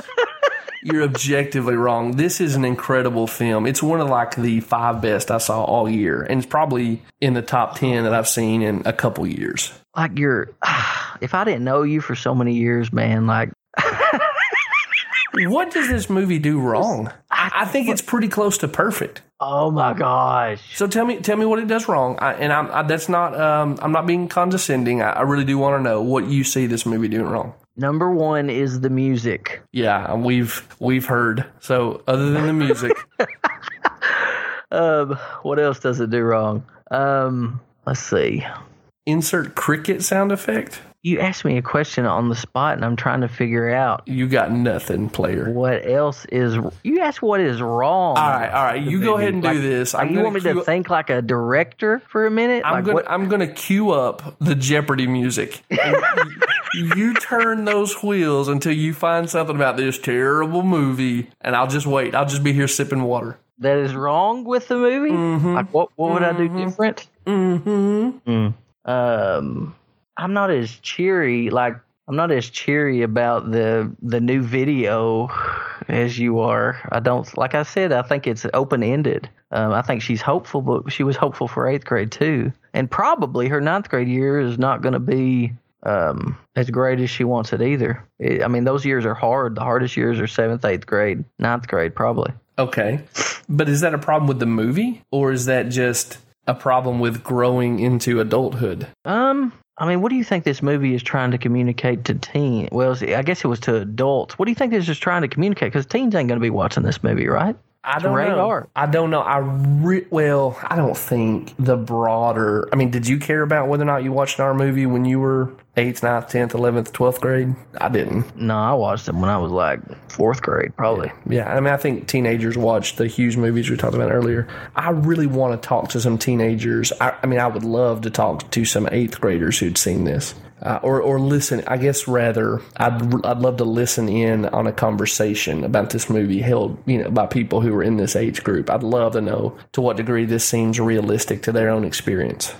You're objectively wrong. This is an incredible film. It's one of like the five best I saw all year, and it's probably in the top ten that I've seen in a couple years. Like you're, (sighs) if I didn't know you for so many years, man, like. what does this movie do wrong? I think it's pretty close to perfect. Oh my gosh! So tell me, tell me what it does wrong. I, and I'm I, that's not um, I'm not being condescending. I, I really do want to know what you see this movie doing wrong. Number one is the music. Yeah, we've we've heard. So other than the music, (laughs) um, what else does it do wrong? Um, let's see. Insert cricket sound effect. You asked me a question on the spot, and I'm trying to figure out. You got nothing, player. What else is? You asked what is wrong. All right, all right. You go ahead and like, do this. I'm you want me to think like a director for a minute? I'm like gonna what? I'm gonna cue up the Jeopardy music. (laughs) you turn those wheels until you find something about this terrible movie, and I'll just wait. I'll just be here sipping water. That is wrong with the movie. Mm-hmm. Like what? What would mm-hmm. I do different? Mm-hmm. Mm. Um, I'm not as cheery. Like I'm not as cheery about the the new video as you are. I don't like I said. I think it's open ended. Um, I think she's hopeful, but she was hopeful for eighth grade too, and probably her ninth grade year is not going to be um, as great as she wants it either. It, I mean, those years are hard. The hardest years are seventh, eighth grade, ninth grade, probably. Okay. But is that a problem with the movie or is that just a problem with growing into adulthood? Um, I mean, what do you think this movie is trying to communicate to teens? Well, I guess it was to adults. What do you think this is trying to communicate? Because teens ain't going to be watching this movie, right? I don't know. I don't know. I re- well, I don't think the broader. I mean, did you care about whether or not you watched our movie when you were eighth, ninth, tenth, eleventh, twelfth grade? I didn't. No, I watched them when I was like fourth grade, probably. Yeah. yeah, I mean, I think teenagers watch the Hughes movies we talked about earlier. I really want to talk to some teenagers. I, I mean, I would love to talk to some eighth graders who'd seen this uh, or or listen. I guess rather, I'd I'd love to listen in on a conversation about this movie held you know by people who are in this age group. I'd love to know to what degree this seems realistic to their own experience.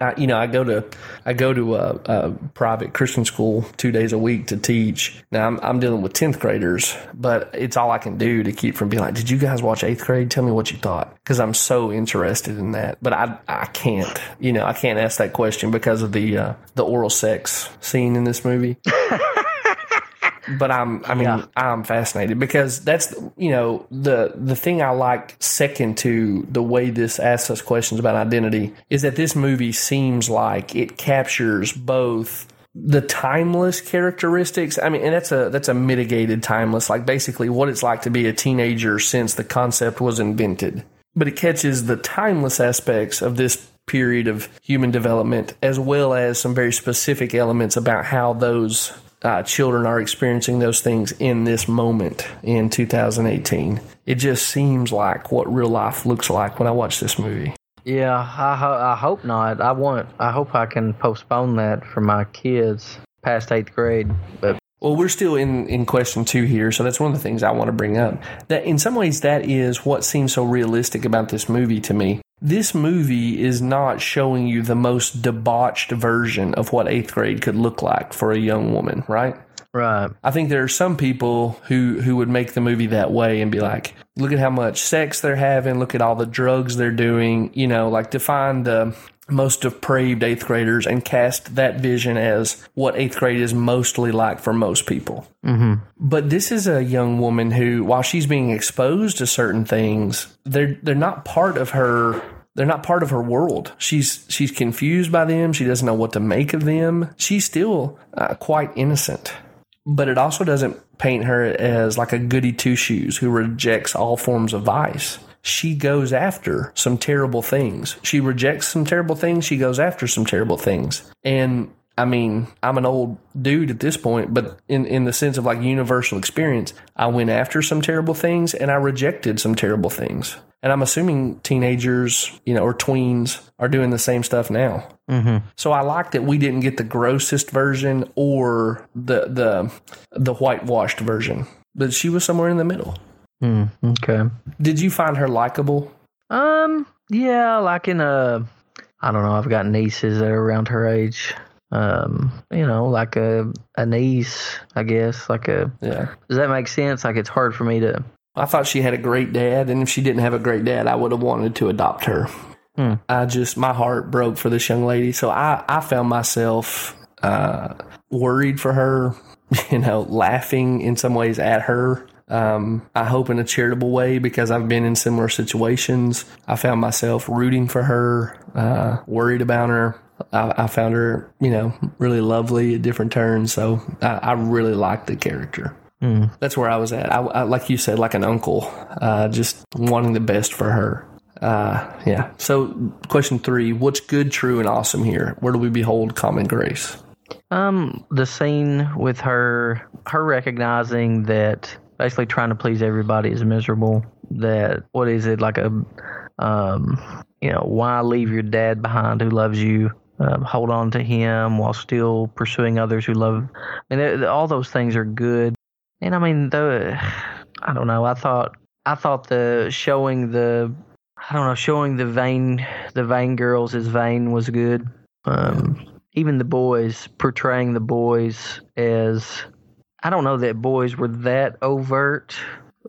I, you know, I go to I go to a, a private Christian school two days a week to teach. Now I'm, I'm dealing with tenth graders, but it's all I can do to keep from being like, "Did you guys watch eighth grade? Tell me what you thought," because I'm so interested in that. But I I can't, you know, I can't ask that question because of the uh, the oral sex scene in this movie. (laughs) but I'm I mean Yeah. I'm fascinated because that's you know the the thing I like second to the way this asks us questions about identity is that this movie seems like it captures both the timeless characteristics I mean and that's a that's a mitigated timeless like basically what it's like to be a teenager since the concept was invented but it catches the timeless aspects of this period of human development as well as some very specific elements about how those uh, children are experiencing those things in this moment in 2018. It just seems like what real life looks like when I watch this movie. Yeah, I ho- I hope not. I want. I hope I can postpone that for my kids past eighth grade. But Well, we're still in, in question two here, so that's one of the things I want to bring up. That in some ways, that is what seems so realistic about this movie to me. This movie is not showing you the most debauched version of what eighth grade could look like for a young woman, right? right, I think there are some people who who would make the movie that way and be like, look at how much sex they're having, look at all the drugs they're doing, you know, like define the most depraved eighth graders and cast that vision as what eighth grade is mostly like for most people. hmm But this is a young woman who, while she's being exposed to certain things, they're they're not part of her. They're not part of her world. She's she's confused by them. She doesn't know what to make of them. She's still uh, quite innocent, but it also doesn't paint her as like a goody two shoes who rejects all forms of vice. She goes after some terrible things. She rejects some terrible things. She goes after some terrible things. And I mean, I'm an old dude at this point, but in, in the sense of like universal experience, I went after some terrible things and I rejected some terrible things. And I'm assuming teenagers, you know, or tweens are doing the same stuff now. hmm So I like that we didn't get the grossest version or the the the whitewashed version, but she was somewhere in the middle. Mm, okay. Did you find her likable? Um. Yeah, like in a. I don't know. I've got nieces that are around her age. Um. You know, like a a niece, I guess. Like a. Yeah. Does that make sense? Like it's hard for me to. I thought she had a great dad, and if she didn't have a great dad, I would have wanted to adopt her. Hmm. I just my heart broke for this young lady, so I I found myself uh, worried for her, (laughs) you know, laughing in some ways at her. Um, I hope in a charitable way because I've been in similar situations. I found myself rooting for her, uh, worried about her. I, I found her, you know, really lovely at different turns. So I, I really liked the character Mm. that's where I was at. I, I like you said, like an uncle, uh, just wanting the best for her. Uh, yeah. So, question three: What's good, true, and awesome here? Where do we behold common grace? Um, the scene with her, her recognizing that basically trying to please everybody is miserable. That what is it like a, um, you know, why leave your dad behind who loves you? Um, hold on to him while still pursuing others who love. I mean, all those things are good. And I mean, the, I don't know. I thought, I thought the showing the, I don't know, showing the vain, the vain girls as vain was good. Um, even the boys portraying the boys as I don't know that boys were that overt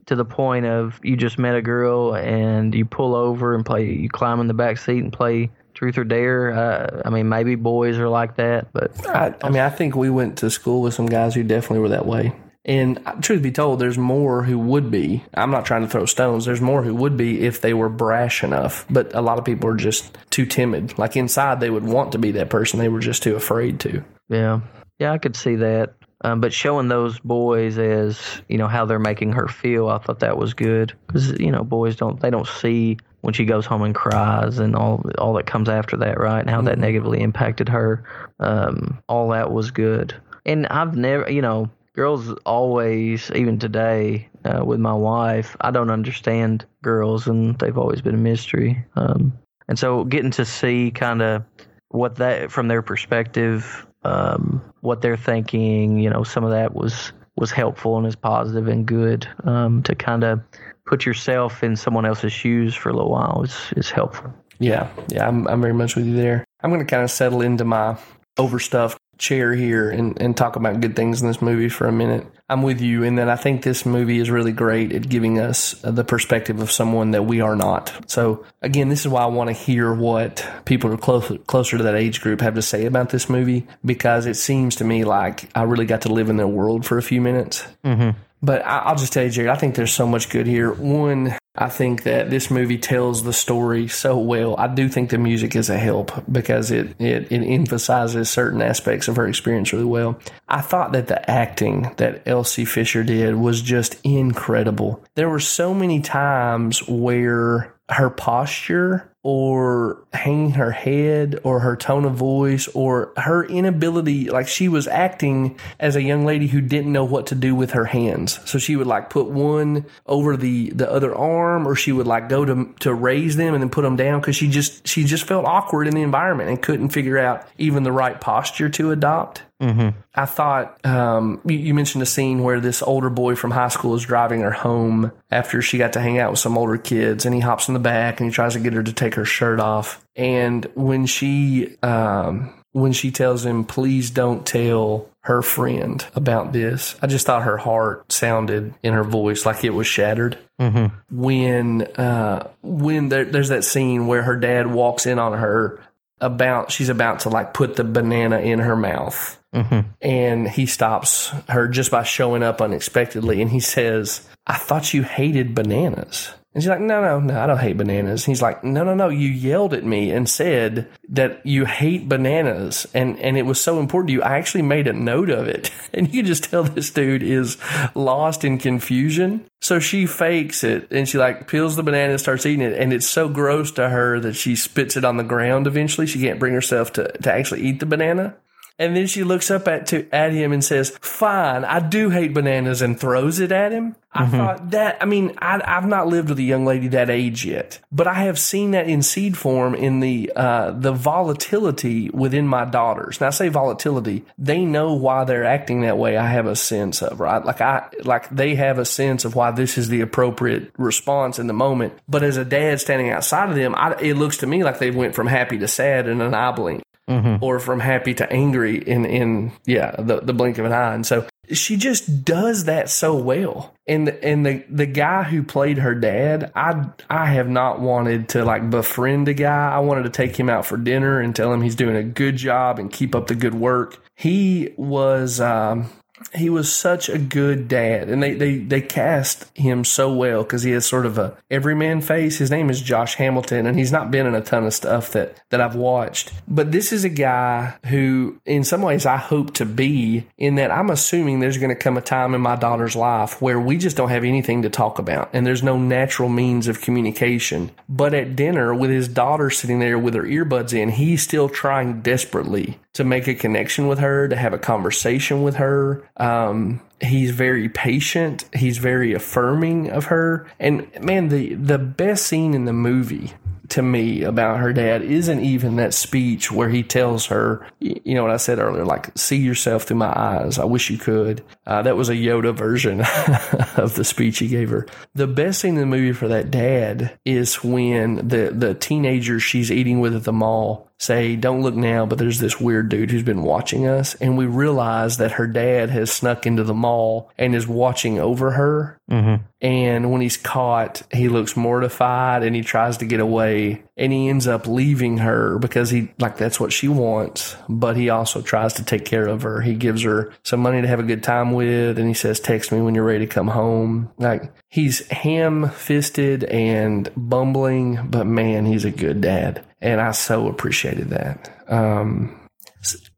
to the point of you just met a girl and you pull over and play you climb in the back seat and play truth or dare. Uh, I mean maybe boys are like that, but I, I mean, I think we went to school with some guys who definitely were that way. And truth be told, there's more who would be. I'm not trying to throw stones. There's more who would be if they were brash enough. But a lot of people are just too timid. Like inside, they would want to be that person. They were just too afraid to. yeah, yeah, I could see that. Um, but showing those boys as you know how they're making her feel, I thought that was good because you know boys don't they don't see when she goes home and cries and all all that comes after that, right? And how that negatively impacted her. Um, all that was good. And I've never, you know, girls always, even today uh, with my wife, I don't understand girls, and they've always been a mystery. Um, and so getting to see kind of what that from their perspective, um, what they're thinking, you know, some of that was was helpful and is positive and good. Um, to kind of put yourself in someone else's shoes for a little while is is helpful. Yeah, yeah, I'm, I'm very much with you there. I'm going to kind of settle into my overstuffed chair here and, and talk about good things in this movie for a minute. I'm with you in that I think this movie is really great at giving us the perspective of someone that we are not. So again, this is why I want to hear what people who are closer closer to that age group have to say about this movie because it seems to me like I really got to live in their world for a few minutes. Mm-hmm. But I, will just tell you, Jared, I think there's so much good here. One, I think that this movie tells the story so well. I do think the music is a help because it, it, it emphasizes certain aspects of her experience really well. I thought that the acting that Elsie Fisher did was just incredible. There were so many times where her posture or hanging her head or her tone of voice or her inability like she was acting as a young lady who didn't know what to do with her hands. So she would like put one over the the other arm or she would like go to to raise them and then put them down cuz she just she just felt awkward in the environment and couldn't figure out even the right posture to adopt Mm-hmm. I thought um, you, you, mentioned a scene where this older boy from high school is driving her home after she got to hang out with some older kids, and he hops in the back and he tries to get her to take her shirt off. And when she um, when she tells him, "Please don't tell her friend about this," I just thought her heart sounded in her voice like it was shattered. Mm-hmm. When uh, when there, there's that scene where her dad walks in on her about she's about to like put the banana in her mouth Mm-hmm. And he stops her just by showing up unexpectedly. And he says, I thought you hated bananas. And she's like, no, no, no, I don't hate bananas. And he's like, no, no, no, you yelled at me and said that you hate bananas. And, and it was so important to you. I actually made a note of it. (laughs) And you just tell this dude is lost in confusion. So she fakes it and she like peels the banana and starts eating it. And it's so gross to her that she spits it on the ground eventually. She can't bring herself to, to actually eat the banana. And then she looks up at to at him and says, "Fine, I do hate bananas," and throws it at him. I mm-hmm. thought that. I mean, I, have not lived with a young lady that age yet, but I have seen that in seed form in the uh, the volatility within my daughters. Now, I say volatility; they know why they're acting that way. I have a sense of right, like I like they have a sense of why this is the appropriate response in the moment. But as a dad standing outside of them, I, it looks to me like they went from happy to sad in an eye blink mm-hmm. or from happy to angry in in yeah the the blink of an eye. And so she just does that so well. And the, and the the guy who played her dad, I I have not wanted to like befriend a guy. I wanted to take him out for dinner and tell him he's doing a good job and keep up the good work. He was um, he was such a good dad and they, they, they cast him so well because he has sort of a everyman face. His name is Josh Hamilton and he's not been in a ton of stuff that, that I've watched. But this is a guy who in some ways I hope to be in that I'm assuming there's going to come a time in my daughter's life where we just don't have anything to talk about and there's no natural means of communication. But at dinner with his daughter sitting there with her earbuds in, he's still trying desperately to make a connection with her, to have a conversation with her. Um, he's very patient. He's very affirming of her. And man, the, the best scene in the movie to me about her dad isn't even that speech where he tells her, you know what I said earlier, like, see yourself through my eyes. I wish you could. Uh, that was a Yoda version (laughs) of the speech he gave her. The best scene in the movie for that dad is when the, the teenager she's eating with at the mall say, don't look now, but there's this weird dude who's been watching us. And we realize that her dad has snuck into the mall and is watching over her. Mm-hmm. And when he's caught, he looks mortified and he tries to get away and he ends up leaving her because he, like, that's what she wants. But he also tries to take care of her. He gives her some money to have a good time with and he says, text me when you're ready to come home. Like, he's ham fisted and bumbling, but man, he's a good dad and I so appreciated that. Um,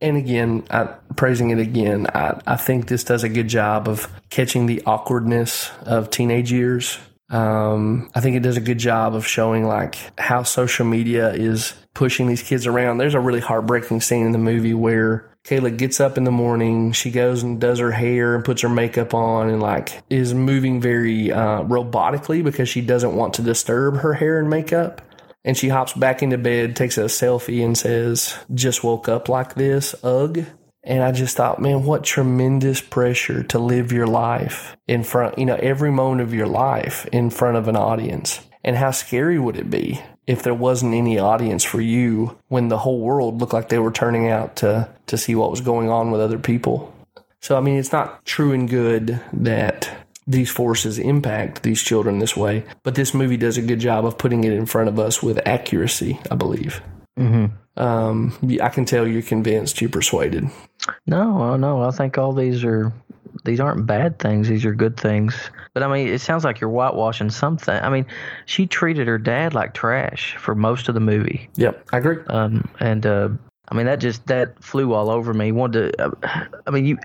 and again, I, praising it again, I, I think this does a good job of catching the awkwardness of teenage years. Um, I think it does a good job of showing like how social media is pushing these kids around. There's a really heartbreaking scene in the movie where Kayla gets up in the morning, she goes and does her hair and puts her makeup on and like is moving very uh, robotically because she doesn't want to disturb her hair and makeup. And she hops back into bed, takes a selfie, and says, Just woke up like this, ugh. And I just thought, man, what tremendous pressure to live your life in front, you know, every moment of your life in front of an audience. And how scary would it be if there wasn't any audience for you when the whole world looked like they were turning out to, to see what was going on with other people? So, I mean, it's not true and good that these forces impact these children this way, but this movie does a good job of putting it in front of us with accuracy, I believe. Mm-hmm. Um, I can tell you're convinced, you're persuaded. No, no, I think all these are these aren't bad things. These are good things. But I mean, it sounds like you're whitewashing something. I mean, she treated her dad like trash for most of the movie. Yep, I agree. Um, and uh, I mean, that just that flew all over me. Wanted to, uh, I mean, you,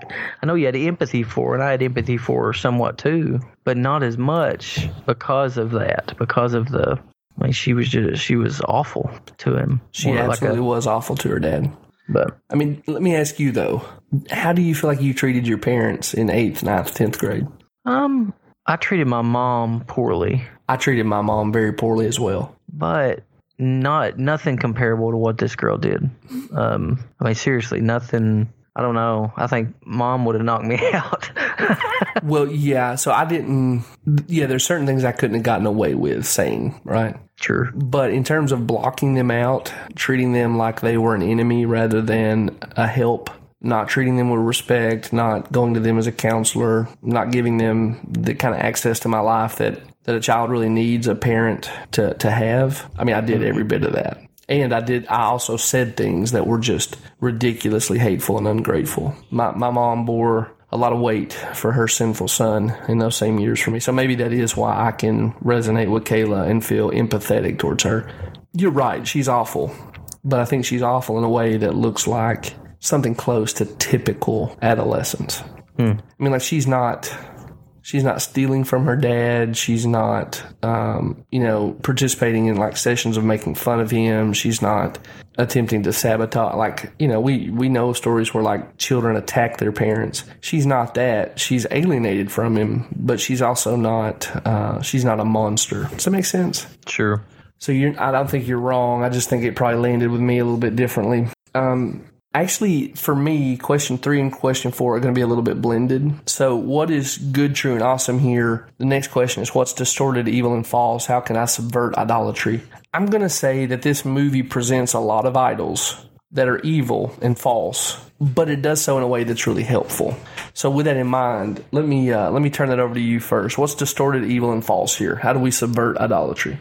I know you had empathy for her, and I had empathy for her somewhat too, but not as much because of that. Because of the, I mean, she was just she was awful to him. She More like absolutely a- was awful to her dad. but I mean, let me ask you though, how do you feel like you treated your parents in eighth, ninth, tenth grade? um, I treated my mom poorly. I treated my mom very poorly as well. but not nothing comparable to what this girl did. Um, I mean, seriously, nothing. I don't know. I think mom would have knocked me (laughs) out. Well, yeah, so I didn't, yeah, there's certain things I couldn't have gotten away with saying, right? sure. But in terms of blocking them out, treating them like they were an enemy rather than a help, not treating them with respect, not going to them as a counselor, not giving them the kind of access to my life that, that a child really needs a parent to, to have. I mean, I did every bit of that. And I did, I also said things that were just ridiculously hateful and ungrateful. My, my mom bore a lot of weight for her sinful son in those same years for me. So maybe that is why I can resonate with Kayla and feel empathetic towards her. You're right, she's awful. But I think she's awful in a way that looks like something close to typical adolescence. Hmm. I mean, like she's not she's not stealing from her dad. She's not, um, you know, participating in like sessions of making fun of him. She's not attempting to sabotage. Like, you know, we we know stories where like children attack their parents. She's not that. She's alienated from him, but she's also not. Uh, she's not a monster. Does that make sense? Sure. So you, I don't think you're wrong. I just think it probably landed with me a little bit differently. Um, actually, for me, question three and question four are going to be a little bit blended. So, what is good, true, and awesome here? The next question is what's distorted, evil, and false? How can I subvert idolatry? I'm going to say that this movie presents a lot of idols that are evil and false, but it does so in a way that's really helpful. So, with that in mind, let me uh, let me turn that over to you first. What's distorted, evil, and false here? How do we subvert idolatry?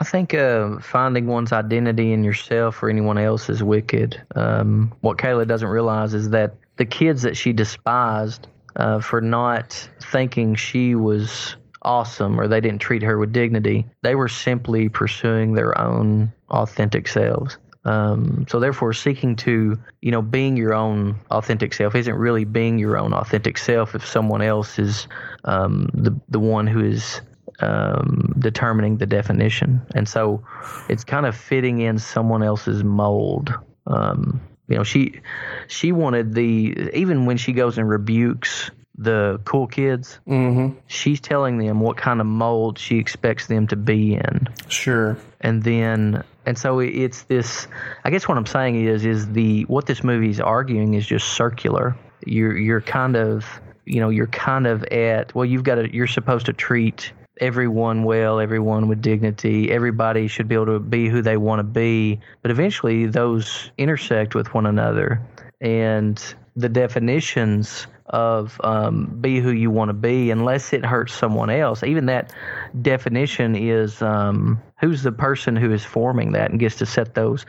I think uh, finding one's identity in yourself or anyone else is wicked. Um, what Kayla doesn't realize is that the kids that she despised uh, for not thinking she was awesome or they didn't treat her with dignity, they were simply pursuing their own authentic selves. Um, so therefore, seeking to, you know, being your own authentic self isn't really being your own authentic self if someone else is um, the the one who is um, determining the definition, and so it's kind of fitting in someone else's mold. Um, you know, she she wanted the even when she goes and rebukes the cool kids, Mm-hmm. she's telling them what kind of mold she expects them to be in Sure. and then and so it's this i guess what i'm saying is is the what this movie is arguing is just circular you're you're kind of you know you're kind of at well you've got to you're supposed to treat everyone well everyone with dignity everybody should be able to be who they want to be but eventually those intersect with one another. And the definitions of um, be who you want to be unless it hurts someone else even that definition is um, who's the person who is forming that and gets to set those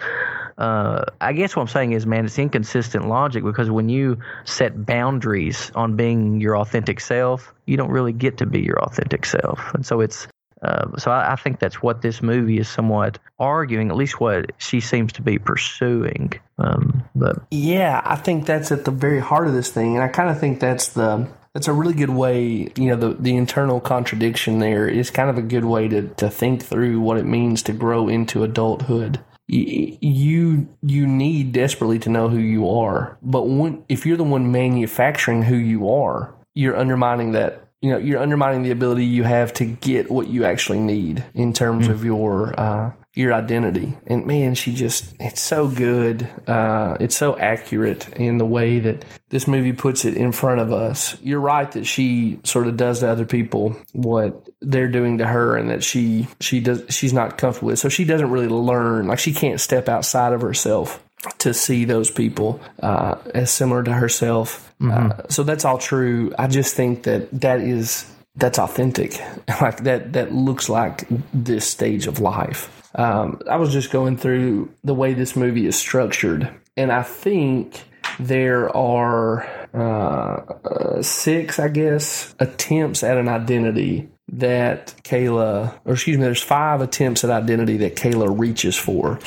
uh, I guess what I'm saying is, man, it's inconsistent logic because when you set boundaries on being your authentic self, you don't really get to be your authentic self. And so it's, uh, so I, I think that's what this movie is somewhat arguing, at least what she seems to be pursuing. Um, but Yeah, I think that's at the very heart of this thing, and I kind of think that's the that's a really good way. You know, the the internal contradiction there is kind of a good way to to think through what it means to grow into adulthood. You you need desperately to know who you are, but when, if you're the one manufacturing who you are, you're undermining that. You know, you're undermining the ability you have to get what you actually need in terms of your uh, your identity. And man, she just, it's so good. Uh, it's so accurate in the way that this movie puts it in front of us. You're right that she sort of does to other people what they're doing to her and that she, she does, she's not comfortable with. So she doesn't really learn, like she can't step outside of herself to see those people uh, as similar to herself. Uh, so that's all true. I just think that that is that's authentic. (laughs) Like that that looks like this stage of life. Um, I was just going through the way this movie is structured, and I think there are uh, uh, six, I guess, attempts at an identity that Kayla, or excuse me, there's five attempts at identity that Kayla reaches for,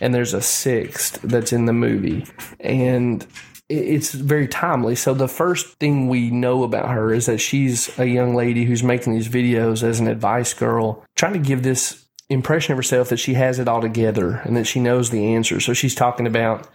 and there's a sixth that's in the movie, and it's very timely. So the first thing we know about her is that she's a young lady who's making these videos as an advice girl, trying to give this impression of herself that she has it all together and that she knows the answer. So she's talking about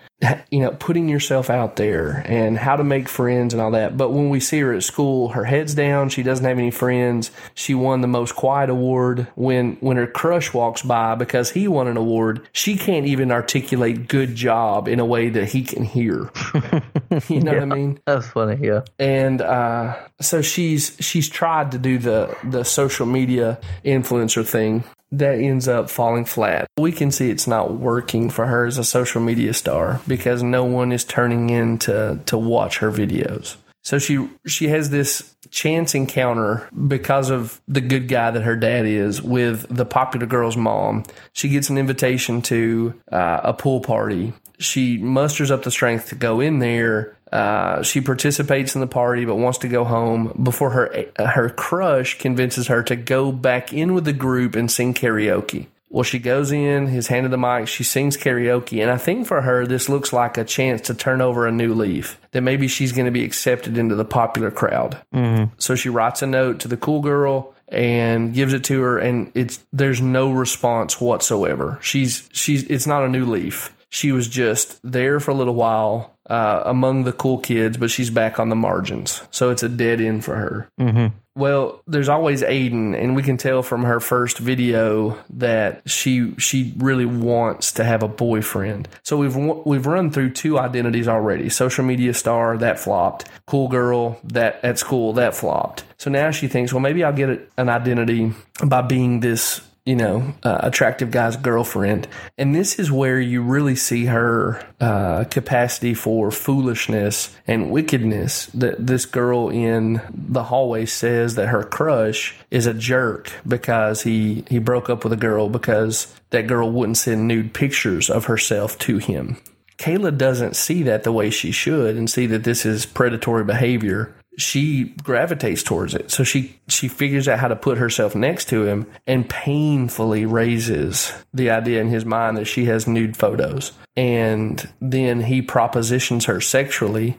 you know putting yourself out there and how to make friends and all that. But when we see her at school, her head's down, she doesn't have any friends. She won the most quiet award when when her crush walks by because he won an award, she can't even articulate good job in a way that he can hear. (laughs) you know what I mean? That's funny. Yeah. and uh, so she's she's tried to do the the social media influencer thing that ends up falling flat. We can see it's not working for her as a social media star because no one is turning in to to watch her videos. So she she has this chance encounter because of the good guy that her dad is with the popular girl's mom. She gets an invitation to uh, a pool party. She musters up the strength to go in there. Uh, she participates in the party but wants to go home before her her crush convinces her to go back in with the group and sing karaoke. Well, she goes in, is handed the mic, she sings karaoke, and I think for her, this looks like a chance to turn over a new leaf. That maybe she's going to be accepted into the popular crowd. So she writes a note to the cool girl and gives it to her, and it's there's no response whatsoever. She's she's it's not a new leaf. She was just there for a little while uh, among the cool kids, but she's back on the margins. So it's a dead end for her. Well, there's always Aiden, and we can tell from her first video that she she really wants to have a boyfriend. So we've we've run through two identities already: social media star that flopped, cool girl that at school that flopped. So now she thinks, well, maybe I'll get an identity by being this you know, uh, attractive guy's girlfriend. And this is where you really see her uh, capacity for foolishness and wickedness. That this girl in the hallway says that her crush is a jerk because he, he broke up with a girl because that girl wouldn't send nude pictures of herself to him. Kayla doesn't see that the way she should and see that this is predatory behavior she gravitates towards it. So she she figures out how to put herself next to him and painfully raises the idea in his mind that she has nude photos. And then he propositions her sexually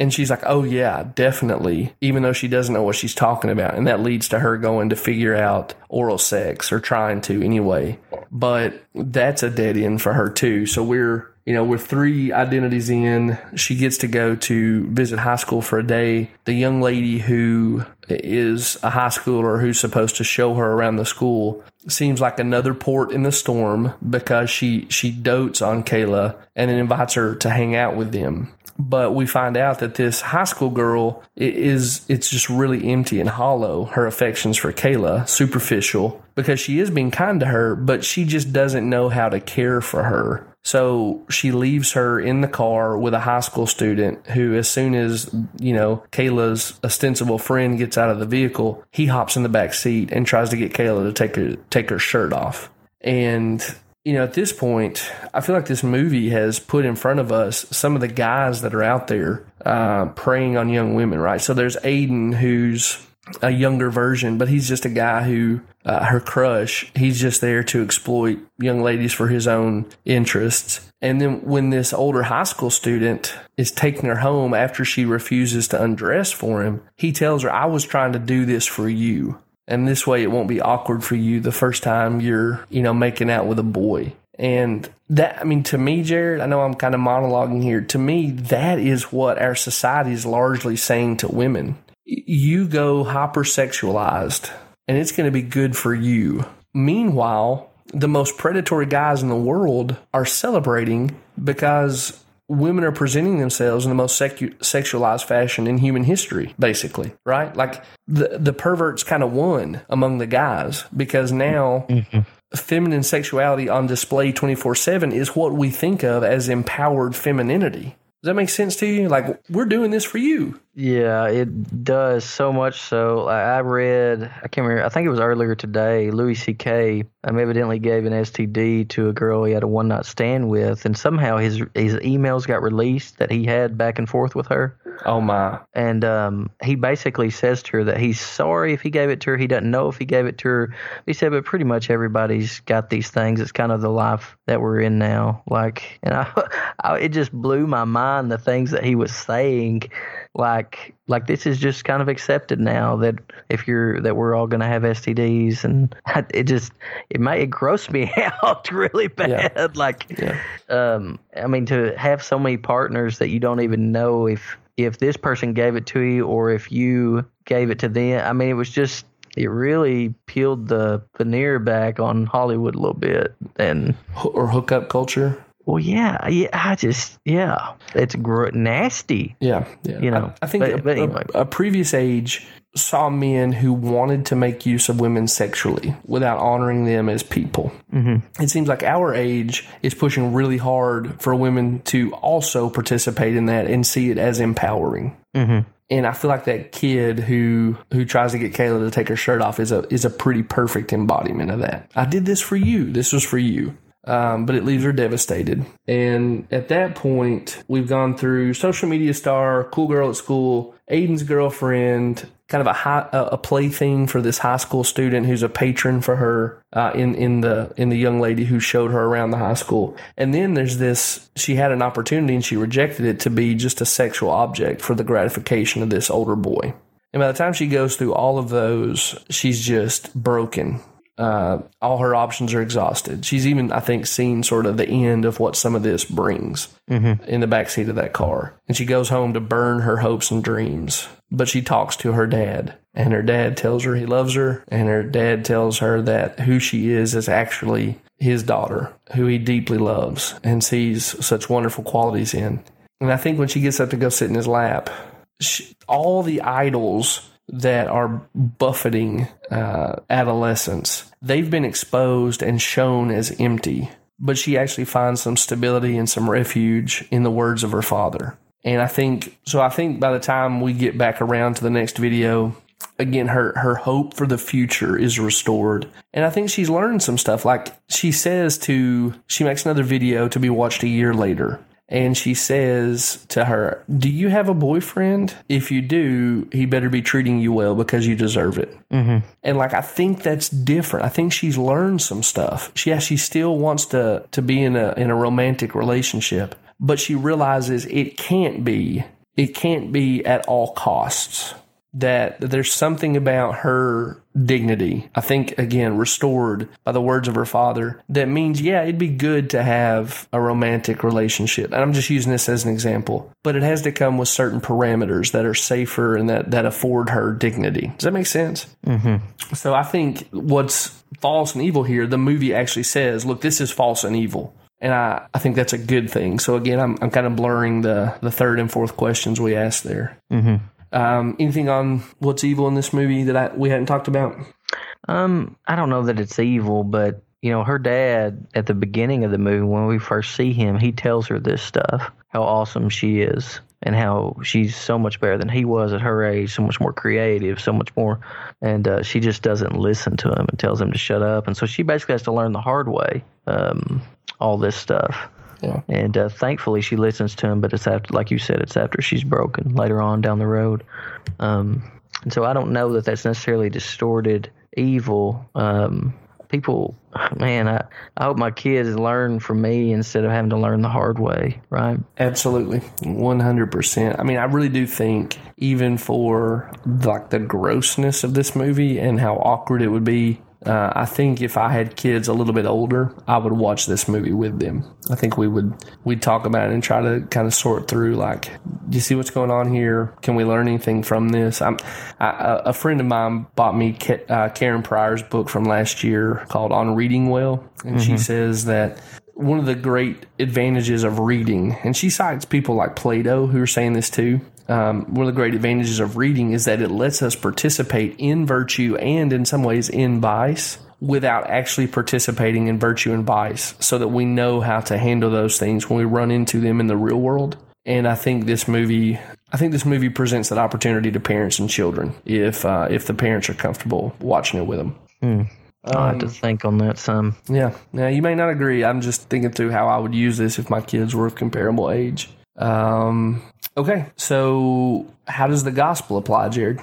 and she's like, "Oh yeah, definitely," even though she doesn't know what she's talking about. And that leads to her going to figure out oral sex or trying to anyway. But that's a dead end for her too. So we're you know, with three identities in, she gets to go to visit high school for a day. The young lady who is a high schooler who's supposed to show her around the school seems like another port in the storm because she she dotes on Kayla and then invites her to hang out with them. But we find out that this high school girl is it's just really empty and hollow. Her affections for Kayla, superficial, because she is being kind to her, but she just doesn't know how to care for her. So she leaves her in the car with a high school student who, as soon as, you know, Kayla's ostensible friend gets out of the vehicle, he hops in the back seat and tries to get Kayla to take her, take her shirt off. And, you know, at this point, I feel like this movie has put in front of us some of the guys that are out there uh, preying on young women, right? So there's Aiden, who's a younger version, but he's just a guy who uh, her crush. He's just there to exploit young ladies for his own interests. And then when this older high school student is taking her home after she refuses to undress for him, he tells her, "I was trying to do this for you." And this way it won't be awkward for you the first time you're, you know, making out with a boy. And that, I mean, to me, Jared, I know I'm kind of monologuing here. To me, that is what our society is largely saying to women you go hypersexualized and it's going to be good for you. Meanwhile, the most predatory guys in the world are celebrating because women are presenting themselves in the most secu- sexualized fashion in human history, basically, right? Like the the perverts kind of won among the guys because now mm-hmm. feminine sexuality on display 24/7 is what we think of as empowered femininity. Does that make sense to you? Like we're doing this for you. Yeah, it does so much so. I read, I can't remember, I think it was earlier today, Louis C.K. Um, evidently gave an STD to a girl he had a one night stand with, and somehow his his emails got released that he had back and forth with her. Oh my. And um, he basically says to her that he's sorry if he gave it to her. He doesn't know if he gave it to her. He said, but pretty much everybody's got these things. It's kind of the life that we're in now. Like, and I, (laughs) I it just blew my mind the things that he was saying. Like, like this is just kind of accepted now that if you're that we're all going to have STDs, and (laughs) it just it may it grossed me (laughs) out really bad. Like, Yeah. um, I mean, to have so many partners that you don't even know if if this person gave it to you or if you gave it to them. I mean, it was just it really peeled the veneer back on Hollywood a little bit, and Or hookup culture. well, yeah, yeah, I just yeah, it's gr- nasty. Yeah, yeah. You know, I, I think but- a, but a- a previous age saw men who wanted to make use of women sexually without honoring them as people. Mm-hmm. It seems like our age is pushing really hard for women to also participate in that and see it as empowering. Mm-hmm. And I feel like that kid who who tries to get Kayla to take her shirt off is a is a pretty perfect embodiment of that. I did this for you. This was for you um, but it leaves her devastated. And at that point, we've gone through social media star, cool girl at school, Aiden's girlfriend, kind of a high, a plaything for this high school student who's a patron for her uh, in in the in the young lady who showed her around the high school. And then there's this: she had an opportunity and she rejected it to be just a sexual object for the gratification of this older boy. And by the time she goes through all of those, she's just broken uh, all her options are exhausted. She's even, I think, seen sort of the end of what some of this brings in the backseat of that car. And she goes home to burn her hopes and dreams. But she talks to her dad, and her dad tells her he loves her, and her dad tells her that who she is is actually his daughter, who he deeply loves and sees such wonderful qualities in. And I think when she gets up to go sit in his lap, she, all the idols that are buffeting uh, adolescence, they've been exposed and shown as empty. But she actually finds some stability and some refuge in the words of her father. And I think so. I think by the time we get back around to the next video, again, her her hope for the future is restored. And I think she's learned some stuff. Like she says to, she makes another video to be watched a year later and she says to her, Do you have a boyfriend? If you do, he better be treating you well because you deserve it. Mm-hmm. And like, I think that's different. I think she's learned some stuff. She, yeah, she still wants to, to be in a, in a romantic relationship, but she realizes it can't be, it can't be at all costs. That there's something about her dignity, I think, again, restored by the words of her father, that means, yeah, it'd be good to have a romantic relationship. And I'm just using this as an example, but it has to come with certain parameters that are safer and that, that afford her dignity. Does that make sense? Mm-hmm. So I think what's false and evil here, the movie actually says, look, this is false and evil. And I, I think that's a good thing. So again, I'm, I'm kind of blurring the, the third and fourth questions we asked there. Mm-hmm. Um, anything on what's evil in this movie that I, we hadn't talked about? Um, I don't know that it's evil, but you know, her dad at the beginning of the movie when we first see him, he tells her this stuff, how awesome she is and how she's so much better than he was at her age, so much more creative, so much more and uh, she just doesn't listen to him and tells him to shut up. And so she basically has to learn the hard way um, all this stuff. Yeah. And uh, thankfully, she listens to him, but it's after, like you said, it's after she's broken later on down the road. Um, and so I don't know that that's necessarily distorted evil. Um, people, man, I, I hope my kids learn from me instead of having to learn the hard way, right? Absolutely. 100%. I mean, I really do think even for like the grossness of this movie and how awkward it would be uh, I think if I had kids a little bit older, I would watch this movie with them. I think we would we'd talk about it and try to kind of sort through like, do you see what's going on here? Can we learn anything from this? I'm, I, a friend of mine bought me uh, Karen Prior's book from last year called On Reading Well, and she says that one of the great advantages of reading, and she cites people like Plato who are saying this too. Um, one of the great advantages of reading is that it lets us participate in virtue and in some ways in vice without actually participating in virtue and vice so that we know how to handle those things when we run into them in the real world. And I think this movie, I think this movie presents that opportunity to parents and children if uh, if the parents are comfortable watching it with them. I have to think on that some. Yeah. Now you may not agree. I'm just thinking through how I would use this if my kids were of comparable age. Um, okay. So how does the gospel apply, Jared?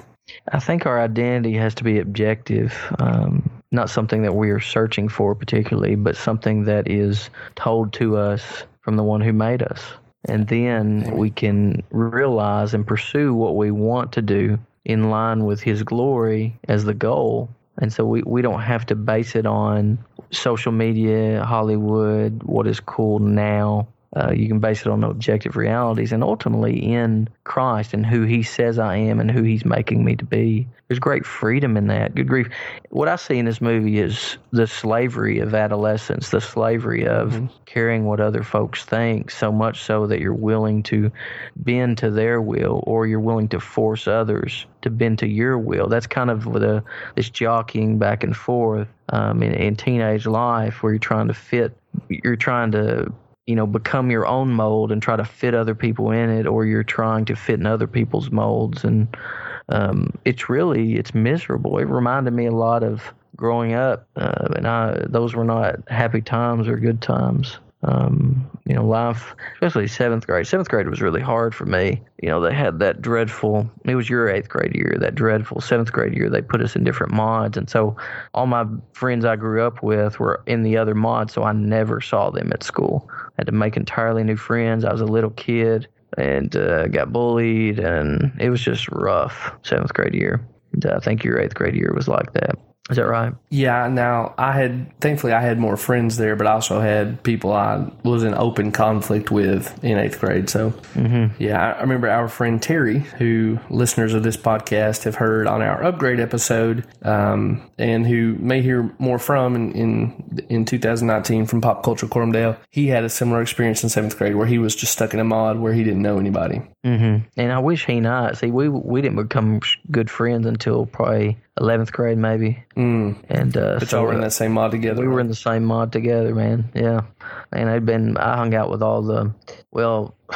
I think our identity has to be objective, um, not something that we are searching for particularly, but something that is told to us from the one who made us. And then we can realize and pursue what we want to do in line with his glory as the goal. And so we, we don't have to base it on social media, Hollywood, what is cool now. Uh, you can base it on objective realities and ultimately in Christ and who He says I am and who He's making me to be. There's great freedom in that. Good grief. What I see in this movie is the slavery of adolescence, the slavery of caring what other folks think, so much so that you're willing to bend to their will or you're willing to force others to bend to your will. That's kind of the this jockeying back and forth um, in, in teenage life where you're trying to fit, you're trying to you know become your own mold and try to fit other people in it or you're trying to fit in other people's molds. And um, it's really it's miserable. It reminded me a lot of growing up uh, and I those were not happy times or good times um, you know life especially seventh grade. Seventh grade was really hard for me. You know they had that dreadful it was your eighth grade year that dreadful seventh grade year. They put us in different mods. And so all my friends i grew up with were in the other mods so i never saw them at school. I had to make entirely new friends. I was a little kid and uh, got bullied and it was just rough seventh grade year. And uh, i think your eighth grade year was like that is that right Yeah, now I had thankfully I had more friends there, but I also had people I was in open conflict with in eighth grade. So yeah, I remember our friend Terry, who listeners of this podcast have heard on our upgrade episode, um, and who may hear more from in, in in 2019 from Pop Culture Coram Deo. He had a similar experience in seventh grade where he was just stuck in a mod where he didn't know anybody. Mm-hmm. And I wish he and I see we we didn't become good friends until probably eleventh grade maybe. Mm. And uh, But so y'all were in that same mod together. we were in the same mod together, man. Yeah, and I'd been I hung out with all the well. (sighs)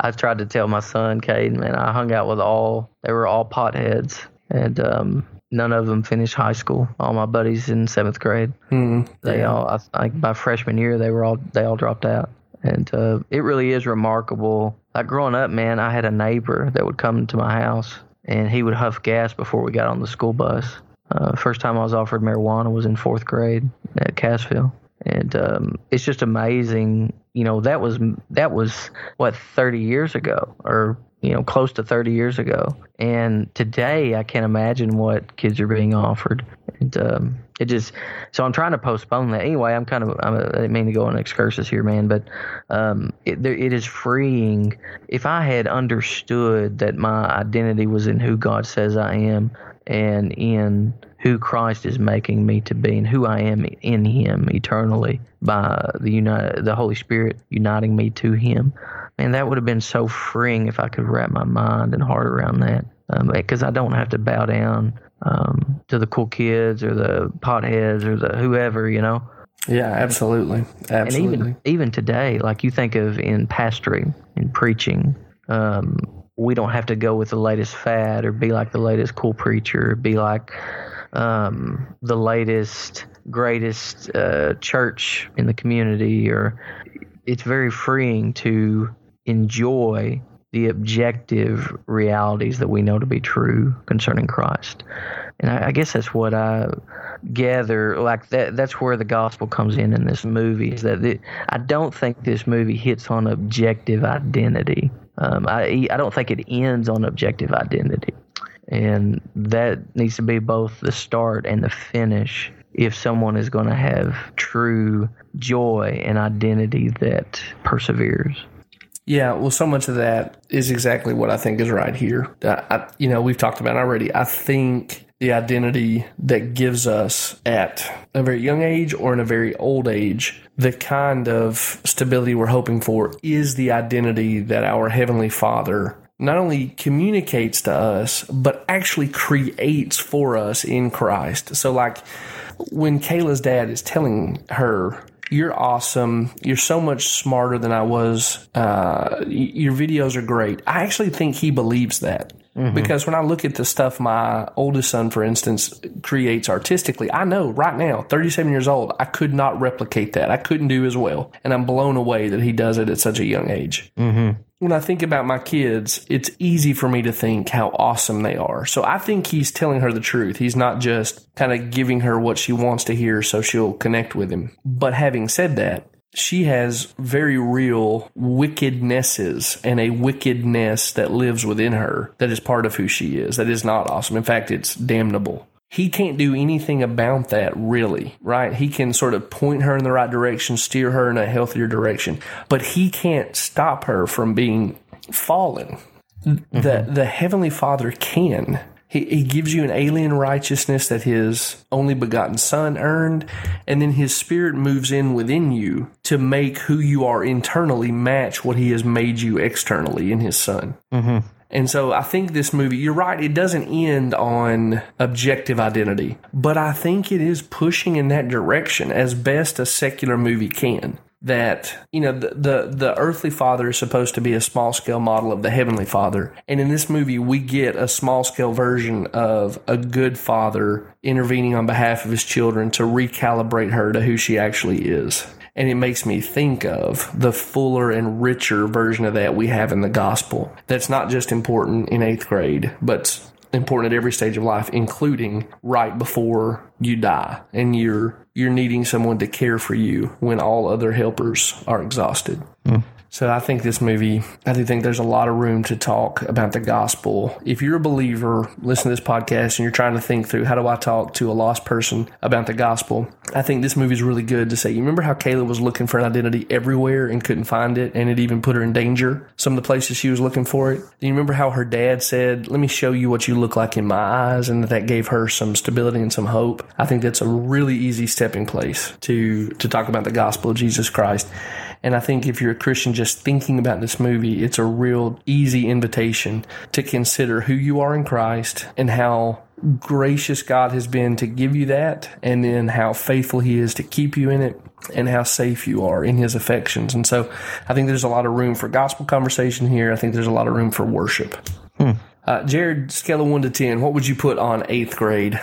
I tried to tell my son, Cade, man, I hung out with all. They were all potheads, and um, none of them finished high school. All my buddies in seventh grade, Mm, they all. I think by freshman year, they were all they all dropped out, and uh, it really is remarkable. Like growing up, man, I had a neighbor that would come to my house, and he would huff gas before we got on the school bus. Uh, first time I was offered marijuana was in fourth grade at Cassville, and um, it's just amazing. You know, that was that was what thirty years ago, or you know, close to thirty years ago. And today, I can't imagine what kids are being offered. And um, it just so I'm trying to postpone that. Anyway, I'm kind of I'm, I didn't mean to go on excursus here, man, but um, it, there, it is freeing. If I had understood that my identity was in who God says I am and in who Christ is making me to be and who I am in Him eternally by the united, the Holy Spirit uniting me to Him. Man, that would have been so freeing if I could wrap my mind and heart around that. Because I don't have to bow down um, to the cool kids or the potheads or the whoever, you know. yeah, absolutely, absolutely. And even even today, like you think of in pastoring and preaching, um, we don't have to go with the latest fad or be like the latest cool preacher, or be like um, the latest greatest uh, church in the community. Or it's very freeing to enjoy the objective realities that we know to be true concerning Christ. And I, I guess that's what I gather. Like that, that's where the gospel comes in in this movie. Is that it, I don't think this movie hits on objective identity. Um, I I don't think it ends on objective identity. And that needs to be both the start and the finish if someone is going to have true joy and identity that perseveres. Yeah, well, so much of that is exactly what I think is right here. I, I, you know, we've talked about already. I think the identity that gives us at a very young age or in a very old age, the kind of stability we're hoping for is the identity that our Heavenly Father not only communicates to us, but actually creates for us in Christ. So, like when Kayla's dad is telling her, you're awesome. You're so much smarter than I was. Uh, your videos are great. I actually think he believes that. Mm-hmm. Because when I look at the stuff my oldest son, for instance, creates artistically, I know right now, 37 years old, I could not replicate that. I couldn't do as well. And I'm blown away that he does it at such a young age. Mm-hmm. When I think about my kids, it's easy for me to think how awesome they are. So I think he's telling her the truth. He's not just kind of giving her what she wants to hear so she'll connect with him. But having said that, she has very real wickednesses and a wickedness that lives within her that is part of who she is. That is not awesome. In fact, it's damnable. He can't do anything about that, really, right? He can sort of point her in the right direction, steer her in a healthier direction, but he can't stop her from being fallen. Mm-hmm. The, the Heavenly Father can. He, he gives you an alien righteousness that his only begotten son earned. And then his spirit moves in within you to make who you are internally match what he has made you externally in his son. Mm-hmm. And so I think this movie, you're right, it doesn't end on objective identity, but I think it is pushing in that direction as best a secular movie can that you know the, the, the earthly father is supposed to be a small scale model of the heavenly father. And in this movie we get a small scale version of a good father intervening on behalf of his children to recalibrate her to who she actually is. And it makes me think of the fuller and richer version of that we have in the gospel. That's not just important in eighth grade but important at every stage of life, including right before you die and you're you're needing someone to care for you when all other helpers are exhausted. Mm. So I think this movie, I do think there's a lot of room to talk about the gospel. If you're a believer, listen to this podcast and you're trying to think through how do I talk to a lost person about the gospel, I think this movie is really good to say. You remember how Kayla was looking for an identity everywhere and couldn't find it and it even put her in danger? Some of the places she was looking for it. Do you remember how her dad said, let me show you what you look like in my eyes and that, that gave her some stability and some hope? I think that's a really easy stepping place to, to talk about the gospel of Jesus Christ. And I think if you're a Christian just thinking about this movie, it's a real easy invitation to consider who you are in Christ and how gracious God has been to give you that, and then how faithful He is to keep you in it, and how safe you are in His affections. And so I think there's a lot of room for gospel conversation here. I think there's a lot of room for worship. Hmm. Uh, Jared, scale of 1 to 10, what would you put on eighth grade?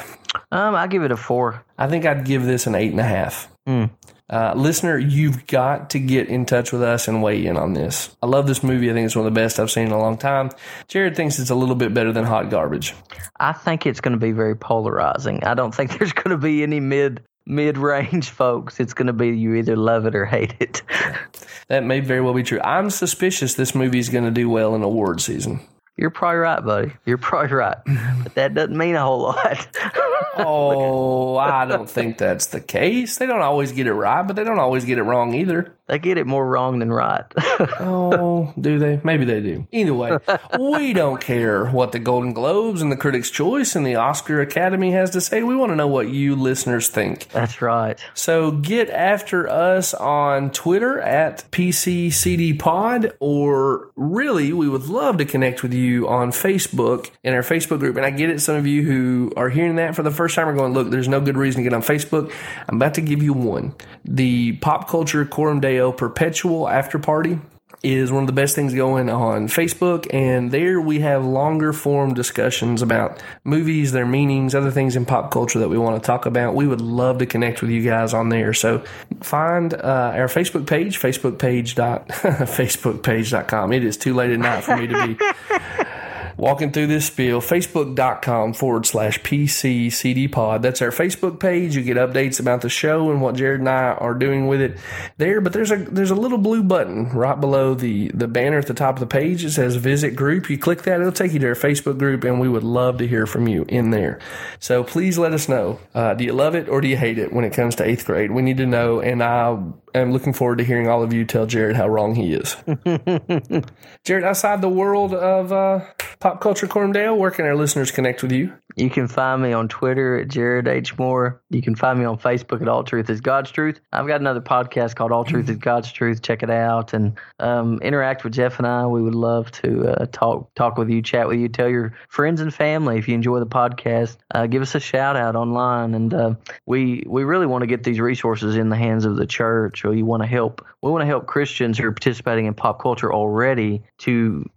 Um, I give it a four. I think I'd give this an eight and a half. Hmm. Uh, listener, you've got to get in touch with us and weigh in on this. I love this movie. I think it's one of the best I've seen in a long time. Jared thinks it's a little bit better than Hot Garbage. I think it's going to be very polarizing. I don't think (laughs) there's going to be any mid mid range (laughs) folks. It's going to be you either love it or hate it. (laughs) that may very well be true. I'm suspicious this movie is going to do well in award season. You're probably right, buddy. You're probably right. But that doesn't mean a whole lot. (laughs) oh, I don't think that's the case. They don't always get it right, but they don't always get it wrong either. They get it more wrong than right. (laughs) oh, do they? Maybe they do. Anyway, we don't care what the Golden Globes and the Critics' Choice and the Oscar Academy has to say. We want to know what you listeners think. That's right. So get after us on Twitter at PCCDPod, or really, we would love to connect with you on Facebook in our Facebook group. And I get it, some of you who are hearing that for the first time are going, look, there's no good reason to get on Facebook. I'm about to give you one. The Pop Culture Coram Perpetual After Party is one of the best things going on Facebook, and there we have longer form discussions about movies, their meanings, other things in pop culture that we want to talk about. We would love to connect with you guys on there. So find uh, our Facebook page, Facebook page dot (laughs) Facebook page.com. It is too late at night for me to be (laughs) walking through this spiel, facebook.com forward slash PCCD pod. That's our Facebook page. You get updates about the show and what Jared and I are doing with it there. But there's a there's a little blue button right below the, the banner at the top of the page. It says visit group. You click that, it'll take you to our Facebook group, and we would love to hear from you in there. So please let us know. Uh, do you love it or do you hate it when it comes to eighth grade? We need to know, and I am looking forward to hearing all of you tell Jared how wrong he is. (laughs) Jared, outside the world of uh, pop culture Coram Deo, where can our listeners connect with you? You can find me on Twitter at Jared H. Moore. You can find me on Facebook at All Truth is God's Truth. I've got another podcast called All Truth is God's Truth. Check it out and um, interact with Jeff and I. We would love to uh, talk talk with you, chat with you, tell your friends and family if you enjoy the podcast. Uh, give us a shout out online, and uh, we we really want to get these resources in the hands of the church. Or you want to help. We want to help Christians who are participating in pop culture already to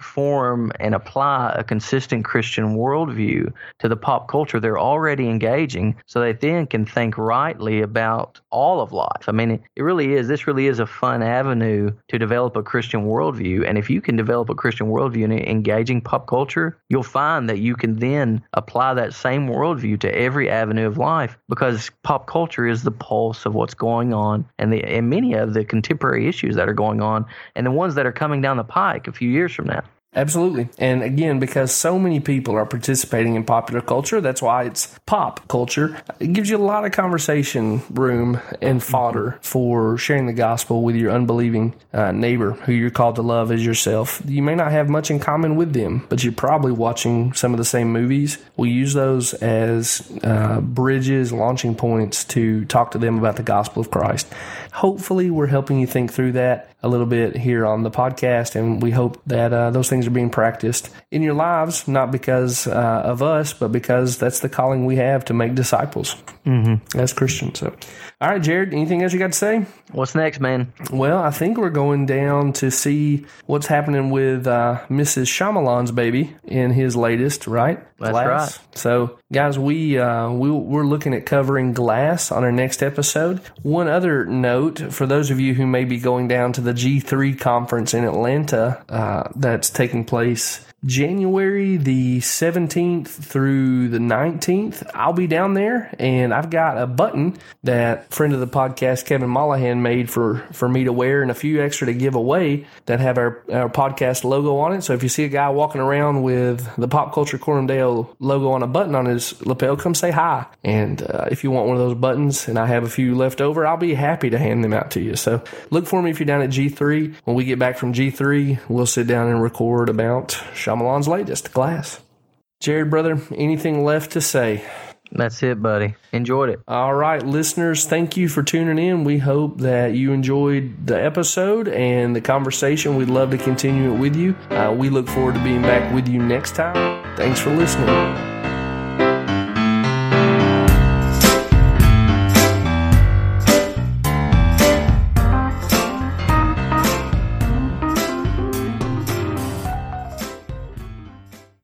form and apply a consistent Christian worldview to the pop culture they're already engaging so they then can think rightly about all of life. I mean, it, it really is, this really is a fun avenue to develop a Christian worldview. And if you can develop a Christian worldview in engaging pop culture, you'll find that you can then apply that same worldview to every avenue of life because pop culture is the pulse of what's going on and, the, and many of the contemporary issues that are going on and the ones that are coming down the pike a few years from now. Absolutely. And again, because so many people are participating in popular culture, that's why it's pop culture. It gives you a lot of conversation room and fodder for sharing the gospel with your unbelieving uh, neighbor who you're called to love as yourself. You may not have much in common with them, but you're probably watching some of the same movies. We use those as uh, bridges, launching points to talk to them about the gospel of Christ. Hopefully, we're helping you think through that a little bit here on the podcast, and we hope that uh, those things are being practiced in your lives, not because uh, of us, but because that's the calling we have to make disciples mm-hmm. as Christians. So, all right, Jared, anything else you got to say? What's next, man? Well, I think we're going down to see what's happening with uh, Mrs. Shyamalan's baby in his latest, right? That's Glass. right. So, guys, we uh, we we're looking at covering Glass on our next episode. One other note for those of you who may be going down to the G3 conference in Atlanta uh, that's taking place January the 17th through the 19th. I'll be down there and I've got a button that friend of the podcast Kevin Mollahan made for for me to wear and a few extra to give away that have our, our podcast logo on it. So if you see a guy walking around with the Pop Culture Coram Deo logo on a button on his lapel, come say hi. And uh, if you want one of those buttons and I have a few left over, I'll be happy to hand them out to you. So look for me if you're down at G3. When we get back from G3, we'll sit down and record about Shyamalan's latest, Glass. Jared, brother, anything left to say? That's it, buddy. Enjoyed it. All right, listeners, thank you for tuning in. We hope that you enjoyed the episode and the conversation. We'd love to continue it with you. Uh, we look forward to being back with you next time. Thanks for listening.